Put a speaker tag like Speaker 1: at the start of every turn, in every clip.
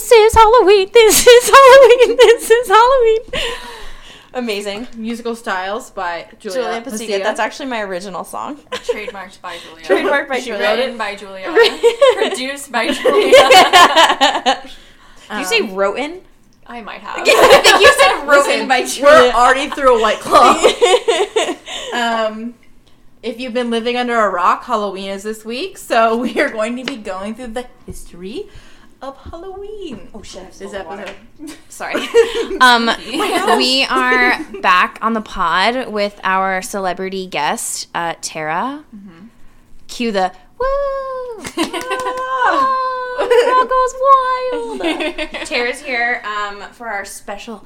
Speaker 1: This is Halloween. This is Halloween. This is Halloween. Amazing.
Speaker 2: Musical Styles by Julia,
Speaker 1: Julia.
Speaker 2: Placidia.
Speaker 1: That's actually my original song.
Speaker 3: Trademarked by Julia.
Speaker 1: Trademarked by Julia.
Speaker 3: Written by Julia. Produced by Julia.
Speaker 1: Did you say Roten?
Speaker 3: I might have.
Speaker 1: I think you said Roten by Julia.
Speaker 2: We're already through a white claw. um, if you've been living under a rock, Halloween is this week, so we are going to be going through the history of Halloween.
Speaker 1: Oh shit!
Speaker 2: This episode.
Speaker 1: Sorry. Um, we are back on the pod with our celebrity guest, uh, Tara. Cue the woo! Oh, the world goes wild. Tara's here um, for our special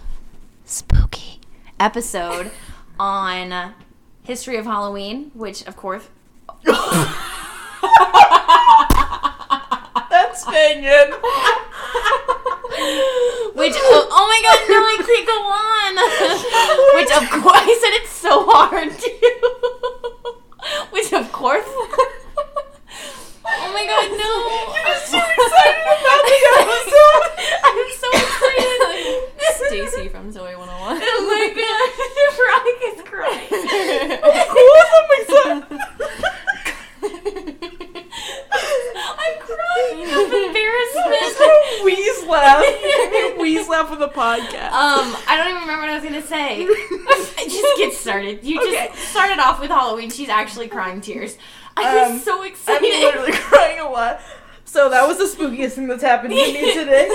Speaker 1: spooky episode on history of Halloween, which of course
Speaker 2: Banging.
Speaker 1: Which oh, oh my god, no, I can't go on. Which of course I said it's so hard too. Which of course. Oh my god, no! You're so excited about the episode. I'm so excited.
Speaker 3: Stacy from Zoey 101.
Speaker 1: Oh my god, Veronica is crying. I'm crying of embarrassment.
Speaker 2: Wheeze laugh. Wheeze laugh for the podcast.
Speaker 1: Um, I don't even remember what I was gonna say. just get started. You
Speaker 2: Okay.
Speaker 1: just started off with Halloween. She's actually crying tears. I'm
Speaker 2: Um,
Speaker 1: so excited.
Speaker 2: I'm literally crying a lot. So that was the spookiest thing that's happened to me today.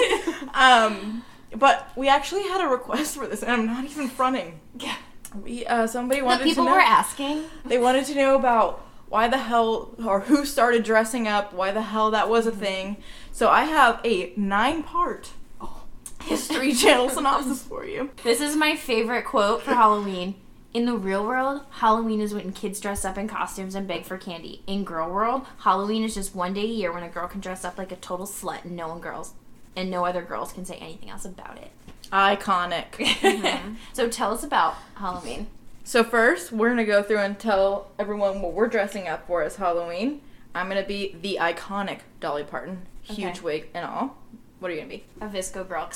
Speaker 2: Um, but we actually had a request for this, and I'm not even fronting.
Speaker 1: Yeah.
Speaker 2: We uh, somebody
Speaker 1: The
Speaker 2: wanted
Speaker 1: people
Speaker 2: to know.
Speaker 1: were asking.
Speaker 2: They wanted to know about why the hell or who started dressing up, why the hell that was a mm-hmm. thing. So I have a nine-part oh. History Channel synopsis for you.
Speaker 1: This is my favorite quote for Halloween. In the real world, Halloween is when kids dress up in costumes and beg for candy. In girl world, Halloween is just one day a year when a girl can dress up like a total slut and no one girls and no other girls can say anything else about it.
Speaker 2: Iconic.
Speaker 1: So tell us about Halloween.
Speaker 2: So first, we're gonna go through and tell everyone what we're dressing up for as Halloween. I'm gonna be the iconic Dolly Parton, huge
Speaker 1: Okay.
Speaker 2: wig and all. What are you gonna be?
Speaker 1: A VSCO girl.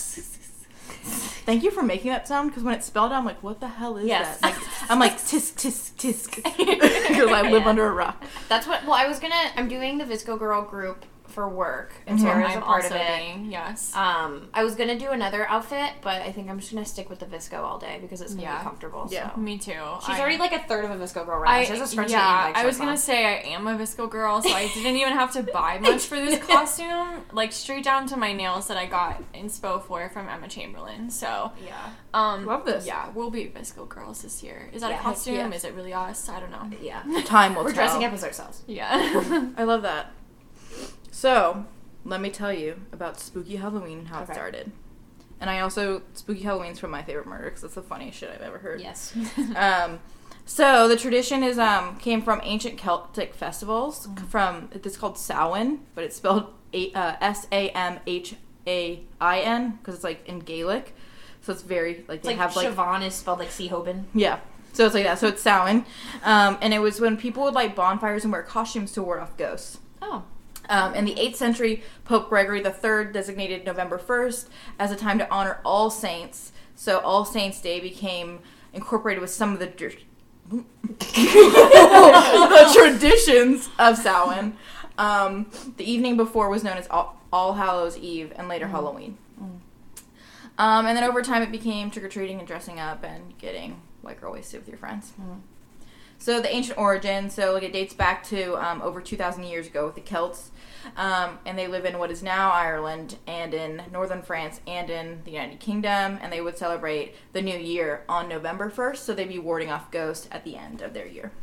Speaker 2: Thank you for making that sound because when it's spelled out, I'm like, what the hell is
Speaker 1: Yes.
Speaker 2: that? Like, I'm like tisk tisk tisk because I live
Speaker 1: Yeah.
Speaker 2: under a rock.
Speaker 1: That's what. Well, I was gonna. I'm doing the VSCO Girl group for work, and
Speaker 2: Mhm.
Speaker 1: Tara's a
Speaker 3: I'm
Speaker 1: part
Speaker 3: also
Speaker 1: of it.
Speaker 3: being, yes.
Speaker 1: Um, I was gonna do another outfit, but I think I'm just gonna stick with the VSCO all day because it's gonna
Speaker 3: Yeah.
Speaker 1: be comfortable.
Speaker 2: Yeah.
Speaker 1: So.
Speaker 3: Me too.
Speaker 1: She's
Speaker 3: I-
Speaker 1: already like a third of a VSCO girl right now. She has a spreadsheet
Speaker 3: yeah, I was gonna
Speaker 1: on.
Speaker 3: say I am a VSCO girl, so I didn't even have to buy much for this costume. Like straight down to my nails that I got inspo for from Emma Chamberlain. So,
Speaker 1: Yeah.
Speaker 3: um,
Speaker 2: Love this.
Speaker 3: Yeah, we'll be VSCO girls this year. Is that
Speaker 1: Yeah,
Speaker 3: a costume?
Speaker 2: yeah.
Speaker 3: Is it really us? I don't know.
Speaker 1: Yeah.
Speaker 2: Time will
Speaker 1: We're
Speaker 2: tell.
Speaker 1: dressing up as ourselves.
Speaker 3: Yeah.
Speaker 2: I love that. So, let me tell you about Spooky Halloween and how
Speaker 1: Okay.
Speaker 2: it started. And I also Spooky Halloween's from my favorite murder because it's the funniest shit I've ever heard.
Speaker 1: Yes.
Speaker 2: Um, so the tradition is um came from ancient Celtic festivals from it's called Samhain, but it's spelled uh, S A M H A I N because it's like in Gaelic, so it's very like
Speaker 1: It's
Speaker 2: they
Speaker 1: like
Speaker 2: have like
Speaker 1: Siobhan is spelled like Seahoben.
Speaker 2: yeah. So it's like that. So it's Samhain, um, and it was when people would light bonfires and wear costumes to ward off ghosts.
Speaker 1: Oh.
Speaker 2: Um, in the 8th century, Pope Gregory III designated November 1st as a time to honor all saints. So All Saints Day became incorporated with some of the the traditions of Samhain. Um, the evening before was known as All, all Hallows Eve and later Halloween. Um, and then over time, it became trick or treating and dressing up and getting white girl wasted with your friends. So the ancient origin, so like it dates back to um, over 2,000 years ago with the Celts, um, and they live in what is now Ireland and in northern France and in the United Kingdom, and they would celebrate the new year on November 1st, so they'd be warding off ghosts at the end of their year.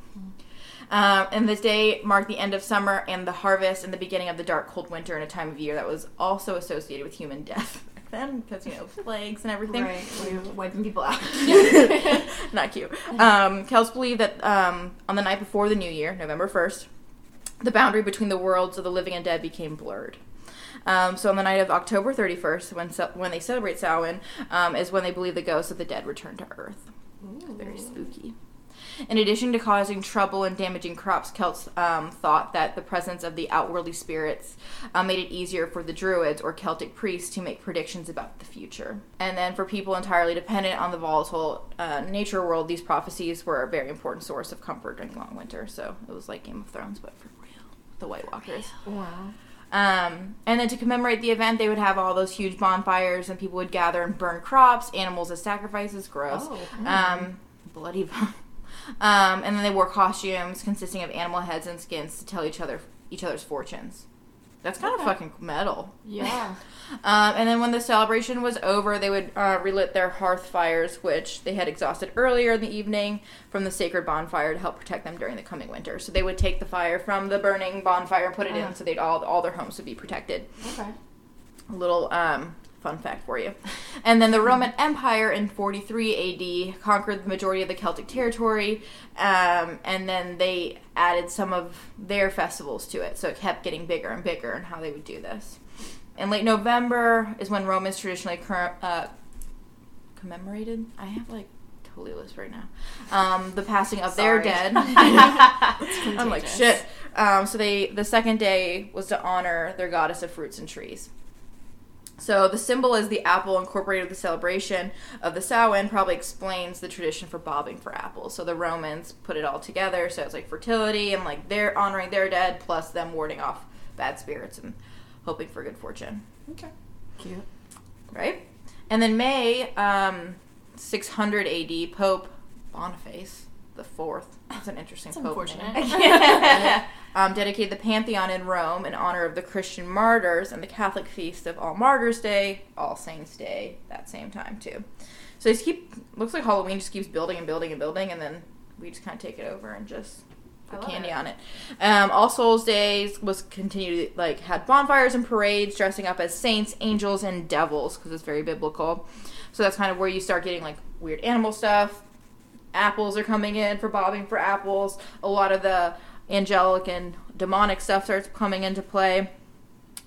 Speaker 2: Um, and this day marked the end of summer and the harvest and the beginning of the dark, cold winter in a time of year that was also associated with human death then because, you know, plagues and everything.
Speaker 1: Right. We're wiping people out.
Speaker 2: Not cute. Um, Celts believe that um, on the night before the new year, November 1st, the boundary between the worlds of the living and dead became blurred. Um, so on the night of October 31st, when ce- when they celebrate Samhain, um, is when they believe the ghosts of the dead return to Earth. Very spooky. In addition to causing trouble and damaging crops, Celts um, thought that the presence of the outworldly spirits uh, made it easier for the Druids or Celtic priests to make predictions about the future. And then for people entirely dependent on the volatile uh, nature world, these prophecies were a very important source of comfort during long winter. So it was like Game of Thrones, but for real. The White Walkers.
Speaker 3: Wow.
Speaker 2: Um, and then to commemorate the event, they would have all those huge bonfires, and people would gather and burn crops, animals as sacrifices. Gross.
Speaker 3: Oh.
Speaker 2: Um, bloody. um, and then they wore costumes consisting of animal heads and skins to tell each other each other's fortunes. That's kind of fucking metal.
Speaker 3: Yeah.
Speaker 2: Um, and then when the celebration was over, they would uh, relit their hearth fires, which they had exhausted earlier in the evening from the sacred bonfire to help protect them during the coming winter. So they would take the fire from the burning bonfire and put it in, so they'd all all their homes would be protected.
Speaker 3: Okay.
Speaker 2: A little um, fun fact for you. And then the Roman Empire in 43 AD conquered the majority of the Celtic territory, um, and then they added some of their festivals to it. So it kept getting bigger and bigger and how they would do this. In late November is when Romans traditionally cur- uh, commemorated. I have like totally list right now. Um, the passing of their dead. I'm like shit. Um, so they the second day was to honor their goddess of fruits and trees. So the symbol is the apple incorporated with the celebration of the Samhain probably explains the tradition for bobbing for apples. So the Romans put it all together. So it's like fertility and like they're honoring their dead plus them warding off bad spirits and hoping for good fortune
Speaker 3: Okay. Cute.
Speaker 2: right? And then May, um, 600 AD, Pope Boniface the Fourth. That's an interesting
Speaker 3: It's
Speaker 2: pope
Speaker 3: unfortunate.
Speaker 2: name. um, dedicated the Pantheon in Rome in honor of the Christian martyrs and the Catholic feast of All Martyrs Day, All Saints Day, that same time too. So they just keep looks like Halloween just keeps building and building and building, and then we just kind of take it over and just put candy
Speaker 3: it.
Speaker 2: on it. Um, All Souls Days was continued like had bonfires and parades, dressing up as saints, angels, and devils because it's very biblical. So that's kind of where you start getting like weird animal stuff. Apples are coming in for bobbing for apples. A lot of the angelic and demonic stuff starts coming into play.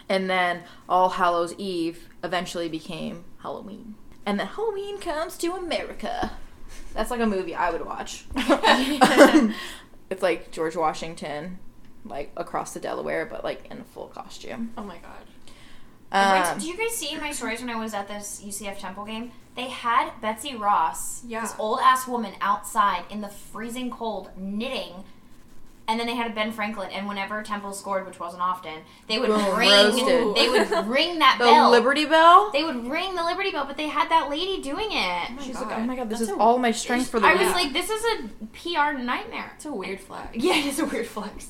Speaker 2: And then All Hallows Eve eventually became Halloween. And then Halloween comes to America. That's like a movie I would watch. it's like George Washington, like across the Delaware, but like in a full costume.
Speaker 3: Oh my god.
Speaker 4: Wait,
Speaker 2: Um,
Speaker 4: did you guys see my stories when I was at this UCF Temple game? They had Betsy Ross,
Speaker 3: Yeah.
Speaker 4: this old ass woman, outside in the freezing cold knitting. And then they had a Ben Franklin, and whenever Temple scored, which wasn't often, they would
Speaker 2: Boom,
Speaker 4: ring.
Speaker 2: roasted.
Speaker 4: They would ring that bell.
Speaker 2: the
Speaker 4: bell.
Speaker 2: Liberty Bell.
Speaker 4: They would ring the Liberty Bell, but they had that lady doing it.
Speaker 3: my
Speaker 2: She's
Speaker 3: God.
Speaker 2: like, oh my god, this
Speaker 3: That's
Speaker 2: is
Speaker 3: a-
Speaker 2: all my strength for the
Speaker 4: I
Speaker 2: week.
Speaker 4: was like, this is a PR nightmare.
Speaker 3: It's a weird flag.
Speaker 4: Yeah, it's a weird flex.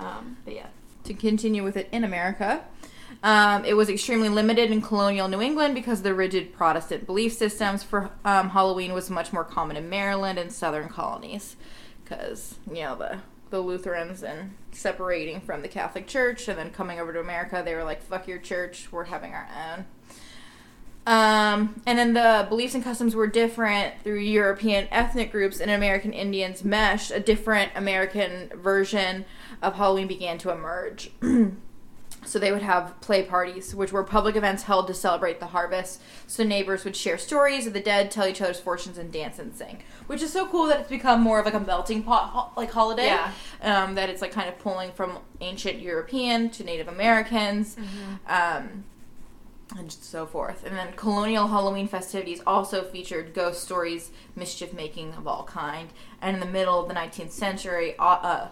Speaker 4: Um, but yeah.
Speaker 2: to continue with it in America. Um, it was extremely limited in colonial New England because the rigid Protestant belief systems. For um, Halloween was much more common in Maryland and southern colonies, because you know the the Lutherans and separating from the Catholic Church and then coming over to America, they were like, "Fuck your church, we're having our own." Um, and then the beliefs and customs were different through European ethnic groups and American Indians meshed. A different American version of Halloween began to emerge. so they would have play parties, which were public events held to celebrate the harvest. So neighbors would share stories of the dead, tell each other's fortunes, and dance and sing. Which is so cool that it's become more of like a melting pot like holiday.
Speaker 4: Yeah.
Speaker 2: Um, that it's like kind of pulling from ancient European to Native Americans. Um, and so forth. And then colonial Halloween festivities also featured ghost stories, mischief making of all kind. And in the middle of the 19th century, au- uh,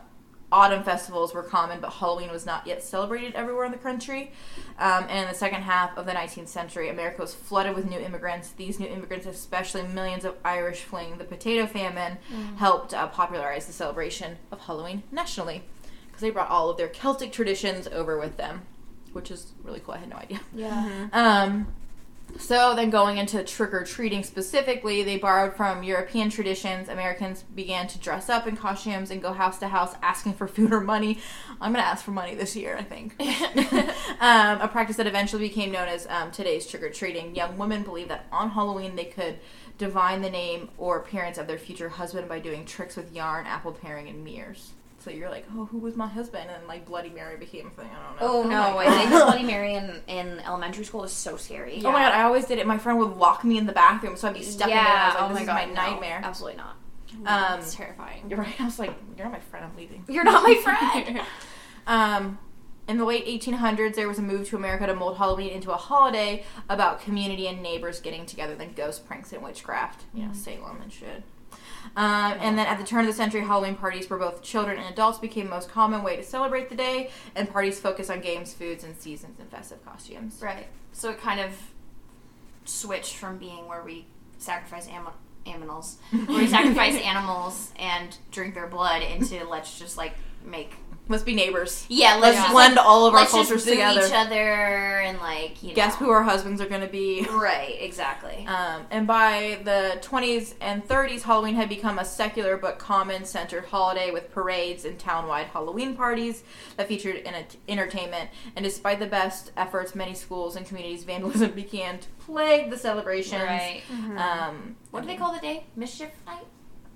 Speaker 2: autumn festivals were common, but Halloween was not yet celebrated everywhere in the country. Um, and in the second half of the 19th century, America was flooded with new immigrants. These new immigrants, especially millions of Irish fleeing the potato famine, helped uh, popularize the celebration of Halloween nationally because they brought all of their Celtic traditions over with them, which is really cool. I had no idea.
Speaker 4: Yeah.
Speaker 2: Um, so then going into trick or treating specifically, they borrowed from European traditions. Americans began to dress up in costumes and go house to house asking for food or money. I'm gonna ask for money this year, I think. um, a practice that eventually became known as um, today's trick or treating. Young women believed that on Halloween they could divine the name or appearance of their future husband by doing tricks with yarn, apple paring, and mirrors. So you're like, oh, who was my husband? And like Bloody Mary became a thing. I don't know.
Speaker 4: Oh, no, I think Bloody Mary in, in elementary school is so scary.
Speaker 2: Oh my god, I always did it. My friend would lock me in the bathroom, so I'd be stuck in there. And like,
Speaker 4: oh my
Speaker 2: is
Speaker 4: god,
Speaker 2: my
Speaker 4: no,
Speaker 2: nightmare.
Speaker 4: absolutely not.
Speaker 2: Um,
Speaker 3: it's terrifying.
Speaker 2: You're right. I was like, you're not my friend. I'm leaving.
Speaker 1: You're not my friend.
Speaker 2: Um, in the late 1800s, there was a move to America to mold Halloween into a holiday about community and neighbors getting together than ghost pranks and witchcraft. You know, Salem and shit. Um, and then at the turn of the century, Halloween parties for both children and adults became the most common way to celebrate the day, and parties focused on games, foods, and seasons and festive costumes.
Speaker 1: Right. So it kind of switched from being where we sacrifice animals, where we sacrifice animals and drink their blood, into let's just like make.
Speaker 2: Let's be neighbors.
Speaker 1: Yeah,
Speaker 2: Let's
Speaker 1: let's just,
Speaker 2: blend
Speaker 1: like,
Speaker 2: all of our
Speaker 1: let's just
Speaker 2: cultures
Speaker 1: boo
Speaker 2: together.
Speaker 1: each other and like you
Speaker 2: Guess
Speaker 1: know.
Speaker 2: who our husbands are going to be.
Speaker 1: Right. Exactly.
Speaker 2: Um, and by the 20s and 30s, Halloween had become a secular but common centered holiday with parades and town-wide Halloween parties that featured in entertainment. And despite the best efforts, many schools and communities, vandalism began to plague the celebrations.
Speaker 1: right.
Speaker 2: Um,
Speaker 1: What do they call the day? Mischief night.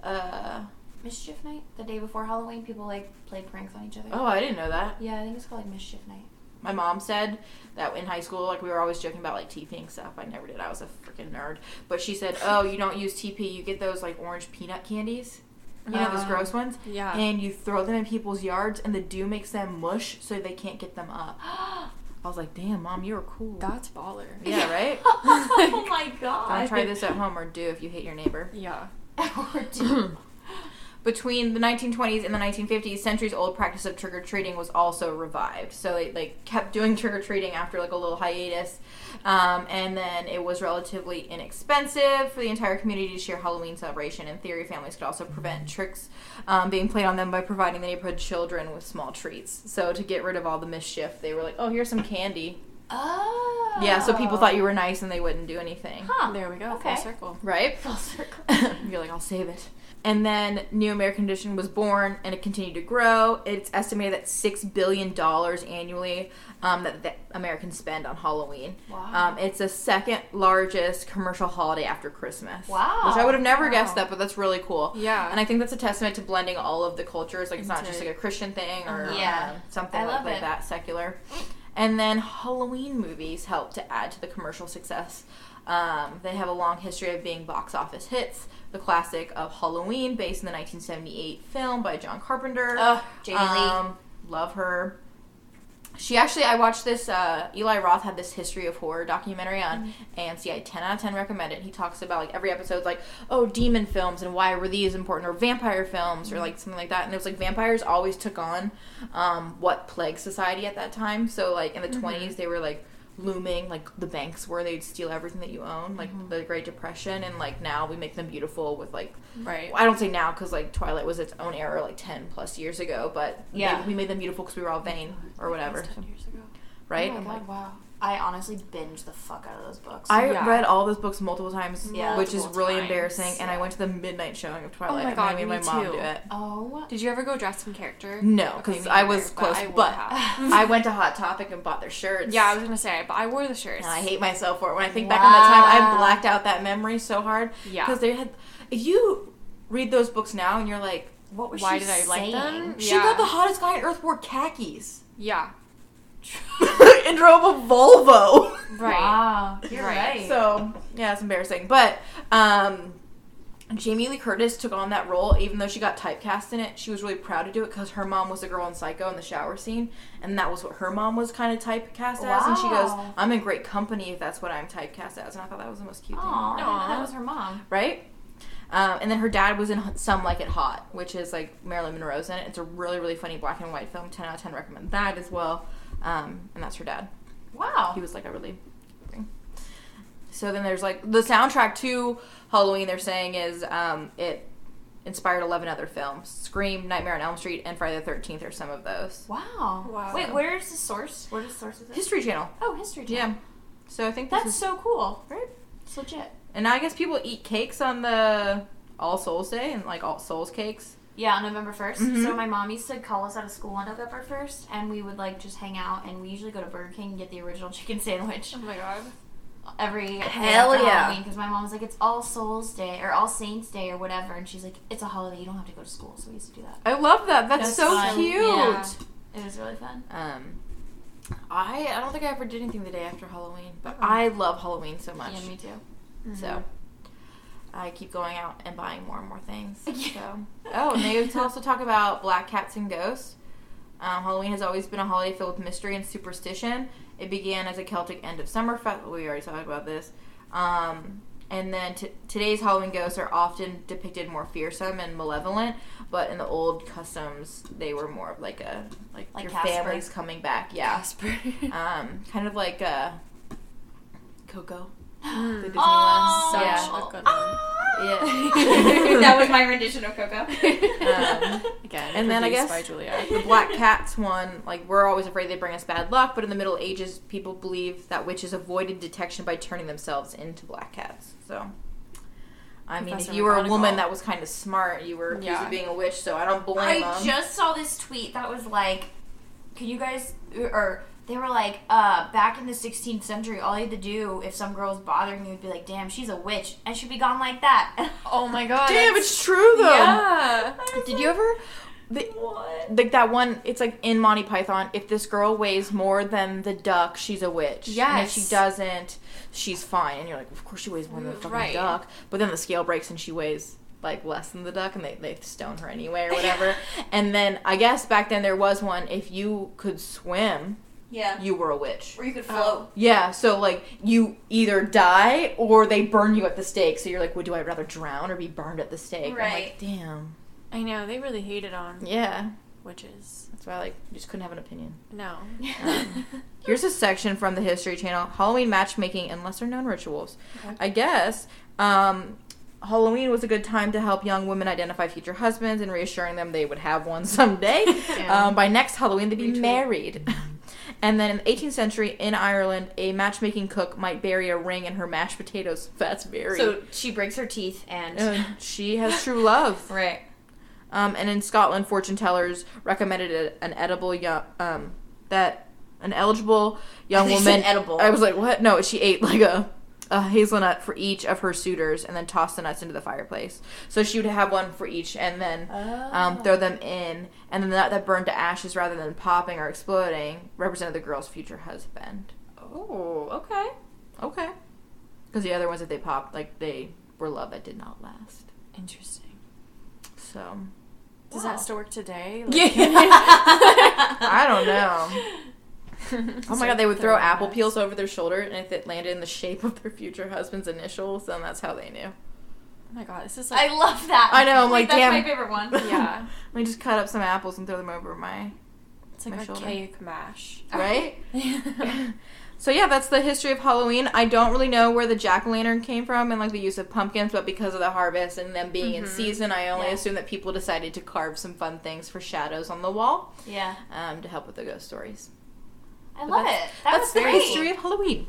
Speaker 2: Uh,
Speaker 1: Mischief night. The day before Halloween, people like play pranks on each other.
Speaker 2: oh, I didn't know that.
Speaker 1: Yeah, I think it's called like mischief night.
Speaker 2: My mom said that in high school, like we were always joking about like TP and stuff. I never did. I was a freaking nerd. But she said, "Oh, you don't use TP. You get those like orange peanut candies. You know those
Speaker 3: Uh,
Speaker 2: gross ones."
Speaker 3: Yeah.
Speaker 2: and you throw them in people's yards and the dew makes them mush so they can't get them up. I was like, damn, mom, you were cool.
Speaker 3: That's baller.
Speaker 2: yeah, right?
Speaker 1: oh my god.
Speaker 2: Don't try this at home or do if you hate your neighbor.
Speaker 3: Yeah.
Speaker 1: Or do-
Speaker 2: Between the 1920s and the 1950s, centuries old practice of trick or treating was also revived. So they like kept doing trick or treating after like a little hiatus, um, and then it was relatively inexpensive for the entire community to share Halloween celebration. In theory, families could also prevent tricks um, being played on them by providing the neighborhood children with small treats. So to get rid of all the mischief, they were like, "Oh, here's some candy."
Speaker 1: oh.
Speaker 2: Yeah, so people thought you were nice and they wouldn't do anything.
Speaker 1: Huh.
Speaker 3: There we go.
Speaker 1: Okay.
Speaker 3: Full circle.
Speaker 2: Right?
Speaker 1: Full circle.
Speaker 2: You're like, I'll save it. And then New American Edition was born and it continued to grow. It's estimated that $6 billion annually um, that the Americans spend on Halloween.
Speaker 1: Wow.
Speaker 2: Um, it's the second largest commercial holiday after Christmas.
Speaker 1: Wow.
Speaker 2: Which I would have never guessed that, but that's really cool.
Speaker 3: Yeah.
Speaker 2: And I think that's a testament to blending all of the cultures. Like, it's not just like a Christian thing or
Speaker 1: Uh-huh. Yeah.
Speaker 2: um, something like, like that, secular. And then Halloween movies help to add to the commercial success. Um, they have a long history of being box office hits. The classic of Halloween, based in the 1978 film by John Carpenter.
Speaker 1: Oh, Jamie Lee.
Speaker 2: Um, love her. She actually, I watched this. Uh, Eli Roth had this history of horror documentary on AMC. I 10 out of 10 recommend it. He talks about like every episode's like, oh, demon films and why were these important, or vampire films, or like something like that. And it was like vampires always took on um, what plagued society at that time. So like in the 20s, they were like looming, like the banks were. They'd steal everything that you own, like mm-hmm. the Great Depression. And like now we make them beautiful with like
Speaker 3: Right.
Speaker 2: I don't say now because like Twilight was its own era like ten plus years ago, but
Speaker 1: Yeah.
Speaker 2: they- we made them beautiful because we were all vain or whatever,
Speaker 3: Ten years ago.
Speaker 2: right?
Speaker 1: Oh
Speaker 2: I'm
Speaker 1: my
Speaker 2: like,
Speaker 1: wow. I honestly binged the fuck out of those books.
Speaker 2: I
Speaker 3: Yeah.
Speaker 2: read all those books multiple times,
Speaker 1: Yeah.
Speaker 2: which is really
Speaker 3: times,
Speaker 2: embarrassing. And I went to the midnight showing of Twilight.
Speaker 3: Oh my
Speaker 2: and
Speaker 3: God,
Speaker 2: I made
Speaker 3: me
Speaker 2: my mom
Speaker 3: too.
Speaker 2: do it.
Speaker 1: oh.
Speaker 3: Did you ever go dressed in character?
Speaker 2: No, because
Speaker 3: me
Speaker 2: I
Speaker 3: neither,
Speaker 2: was close,
Speaker 3: I
Speaker 2: but. I went to Hot Topic and bought their shirts.
Speaker 3: yeah, I was gonna say, but I wore the shirts.
Speaker 2: And I hate myself for it. When I think back on that time, I blacked out that memory so hard.
Speaker 3: Yeah.
Speaker 2: Because they had. If you read those books now and you're like,
Speaker 1: What was
Speaker 3: Why
Speaker 1: she
Speaker 3: did I like
Speaker 1: saying?
Speaker 3: them?
Speaker 2: she
Speaker 3: Yeah.
Speaker 2: thought the hottest guy on earth wore khakis.
Speaker 3: Yeah.
Speaker 2: and drove a Volvo.
Speaker 3: Right.
Speaker 1: Wow. You're
Speaker 3: Right.
Speaker 1: right.
Speaker 2: So yeah, it's embarrassing. But um, Jamie Lee Curtis took on that role, even though she got typecast in it. She was really proud to do it because her mom was the girl in Psycho in the shower scene, and that was what her mom was kind of typecast as. And she goes, "I'm in great company if that's what I'm typecast as." And I thought that was the most cute thing,
Speaker 1: Aw, I didn't know
Speaker 3: Aw.
Speaker 1: that was her mom.
Speaker 2: right? Um, and then her dad was in Some Like It Hot, which is like Marilyn Monroe's in it. It's a really, really funny black and white film. 10 out of 10 recommend that as well. Um, and that's her dad.
Speaker 1: Wow.
Speaker 2: He was like a really. So then there's like the soundtrack to Halloween. They're saying is um, it inspired eleven other films. Scream, Nightmare on Elm Street, and Friday the Thirteenth are some of those.
Speaker 1: Wow.
Speaker 3: Wow.
Speaker 1: Wait, where's the source? What is the source of this?
Speaker 2: History Channel.
Speaker 1: Oh, History Channel. Yeah.
Speaker 2: So I think this
Speaker 1: That's
Speaker 2: is
Speaker 1: so cool.
Speaker 2: right.
Speaker 1: It's legit.
Speaker 2: And I guess people eat cakes on the All Souls Day and like All Souls cakes.
Speaker 1: Yeah, on November 1st.
Speaker 2: Mhm.
Speaker 1: So my mom used to call us out of school on November 1st, and we would like just hang out, and we usually go to Burger King and get the original chicken sandwich
Speaker 3: Oh my god.
Speaker 1: every
Speaker 2: Hell yeah.
Speaker 1: Because my mom was like, it's All Souls Day or All Saints Day or whatever, and she's like, it's a holiday, you don't have to go to school. So we used to do that.
Speaker 2: I love that. That's,
Speaker 1: That's
Speaker 2: so
Speaker 1: fun.
Speaker 2: cute.
Speaker 1: Yeah. It was really fun.
Speaker 2: Um, I I don't think I ever did anything the day after Halloween, but
Speaker 1: Uh-uh.
Speaker 2: I love Halloween so much.
Speaker 1: Yeah, me too.
Speaker 2: So, I keep going out and buying more and more things. So, oh, and they also talk about black cats and ghosts. Um, Halloween has always been a holiday filled with mystery and superstition. It began as a Celtic end of summer festival. We already talked about this. Um, and then t- today's Halloween ghosts are often depicted more fearsome and malevolent, but in the old customs, they were more of like a like,
Speaker 1: Like
Speaker 2: your
Speaker 1: Casper.
Speaker 2: family's coming back. Yeah, um, kind of like a Coco, the Disney
Speaker 1: Oh.
Speaker 2: one.
Speaker 3: Such
Speaker 2: Yeah.
Speaker 3: a good one.
Speaker 2: Yeah.
Speaker 1: that was my rendition of Coco.
Speaker 2: Um,
Speaker 3: Again,
Speaker 2: And then I guess-
Speaker 3: by Julia.
Speaker 2: the black cats one, like we're always afraid they bring us bad luck, but in the Middle Ages, people believe that witches avoided detection by turning themselves into black cats. So, I mean, if you were a woman that was kind of smart, you were accused
Speaker 3: Yeah.
Speaker 2: of being a witch. So I don't blame
Speaker 1: I
Speaker 2: them.
Speaker 1: just saw this tweet that was like, "Can you guys?" Or they were like, "Uh, back in the 16th century, all you had to do if some girl was bothering you would be like, damn, she's a witch, and she'd be gone like that.'"
Speaker 3: Oh my god.
Speaker 2: Damn, it's true though.
Speaker 3: Yeah.
Speaker 2: Did you ever? The,
Speaker 1: What?
Speaker 2: like that one, it's like in Monty Python. If this girl weighs more than the duck, she's a witch. Yes. And if she doesn't, she's fine. And you're like, of course she weighs more than the fucking
Speaker 3: Right.
Speaker 2: duck. But then the scale breaks and she weighs like less than the duck, and they they stone her anyway or whatever. and then I guess back then there was one. If you could swim,
Speaker 1: Yeah.
Speaker 2: you were a witch.
Speaker 1: Or you could float.
Speaker 2: Yeah, so like you either die or they burn you at the stake. So you're like, would do I rather drown or be burned at the stake? I'm
Speaker 1: Right.
Speaker 2: like, damn.
Speaker 3: I know they really hated on
Speaker 2: Yeah,
Speaker 3: witches.
Speaker 2: that's why I like just couldn't have an opinion.
Speaker 3: No.
Speaker 2: Um, Here's a section from the History Channel: Halloween matchmaking and lesser-known rituals.
Speaker 3: Okay.
Speaker 2: I guess um, Halloween was a good time to help young women identify future husbands and reassuring them they would have one someday.
Speaker 3: Yeah.
Speaker 2: um, by next Halloween, they'd be
Speaker 3: Retweet.
Speaker 2: married. And then in the 18th century in Ireland, a matchmaking cook might bury a ring in her mashed potatoes. That's very.
Speaker 1: So she breaks her teeth and.
Speaker 2: Uh, she has true love.
Speaker 1: right.
Speaker 2: Um, and in Scotland, fortune tellers recommended an edible young um, that an eligible young woman.
Speaker 1: edible.
Speaker 2: I was like, what? No, she ate like a a hazelnut for each of her suitors, and then toss the nuts into the fireplace. So she would have one for each, and then um, throw them in, and then the nut that burned to ashes rather than popping or exploding represented the girl's future husband.
Speaker 1: Oh, okay.
Speaker 2: Okay. Because the other ones that they popped, like they were love that did not last.
Speaker 3: Interesting.
Speaker 2: So
Speaker 3: Does
Speaker 1: Wow.
Speaker 3: that still work today? Yeah.
Speaker 2: I don't know. Oh my god, they would throw apple
Speaker 3: nuts.
Speaker 2: peels over their shoulder, and if it landed in the shape of their future husband's initials, then that's how they knew.
Speaker 3: Oh my god, this is
Speaker 1: I love that.
Speaker 2: I know, I'm like,
Speaker 1: that's
Speaker 2: damn.
Speaker 1: my favorite one.
Speaker 3: yeah,
Speaker 2: Let me just cut up some apples and throw them over my
Speaker 3: it's like
Speaker 2: My shoulder.
Speaker 3: archaic mash.
Speaker 2: right. so yeah, that's the history of Halloween. I don't really know where the jack o' lantern came from and like the use of pumpkins, but because of the harvest and them being in
Speaker 3: Mhm.
Speaker 2: season, I only
Speaker 1: Yeah.
Speaker 2: assume that people decided to carve some fun things for shadows on the wall
Speaker 1: Yeah.
Speaker 2: um, to help with the ghost stories.
Speaker 1: I love
Speaker 2: that's-
Speaker 1: it. That
Speaker 2: that's
Speaker 1: was
Speaker 2: the
Speaker 1: great.
Speaker 2: history of Halloween.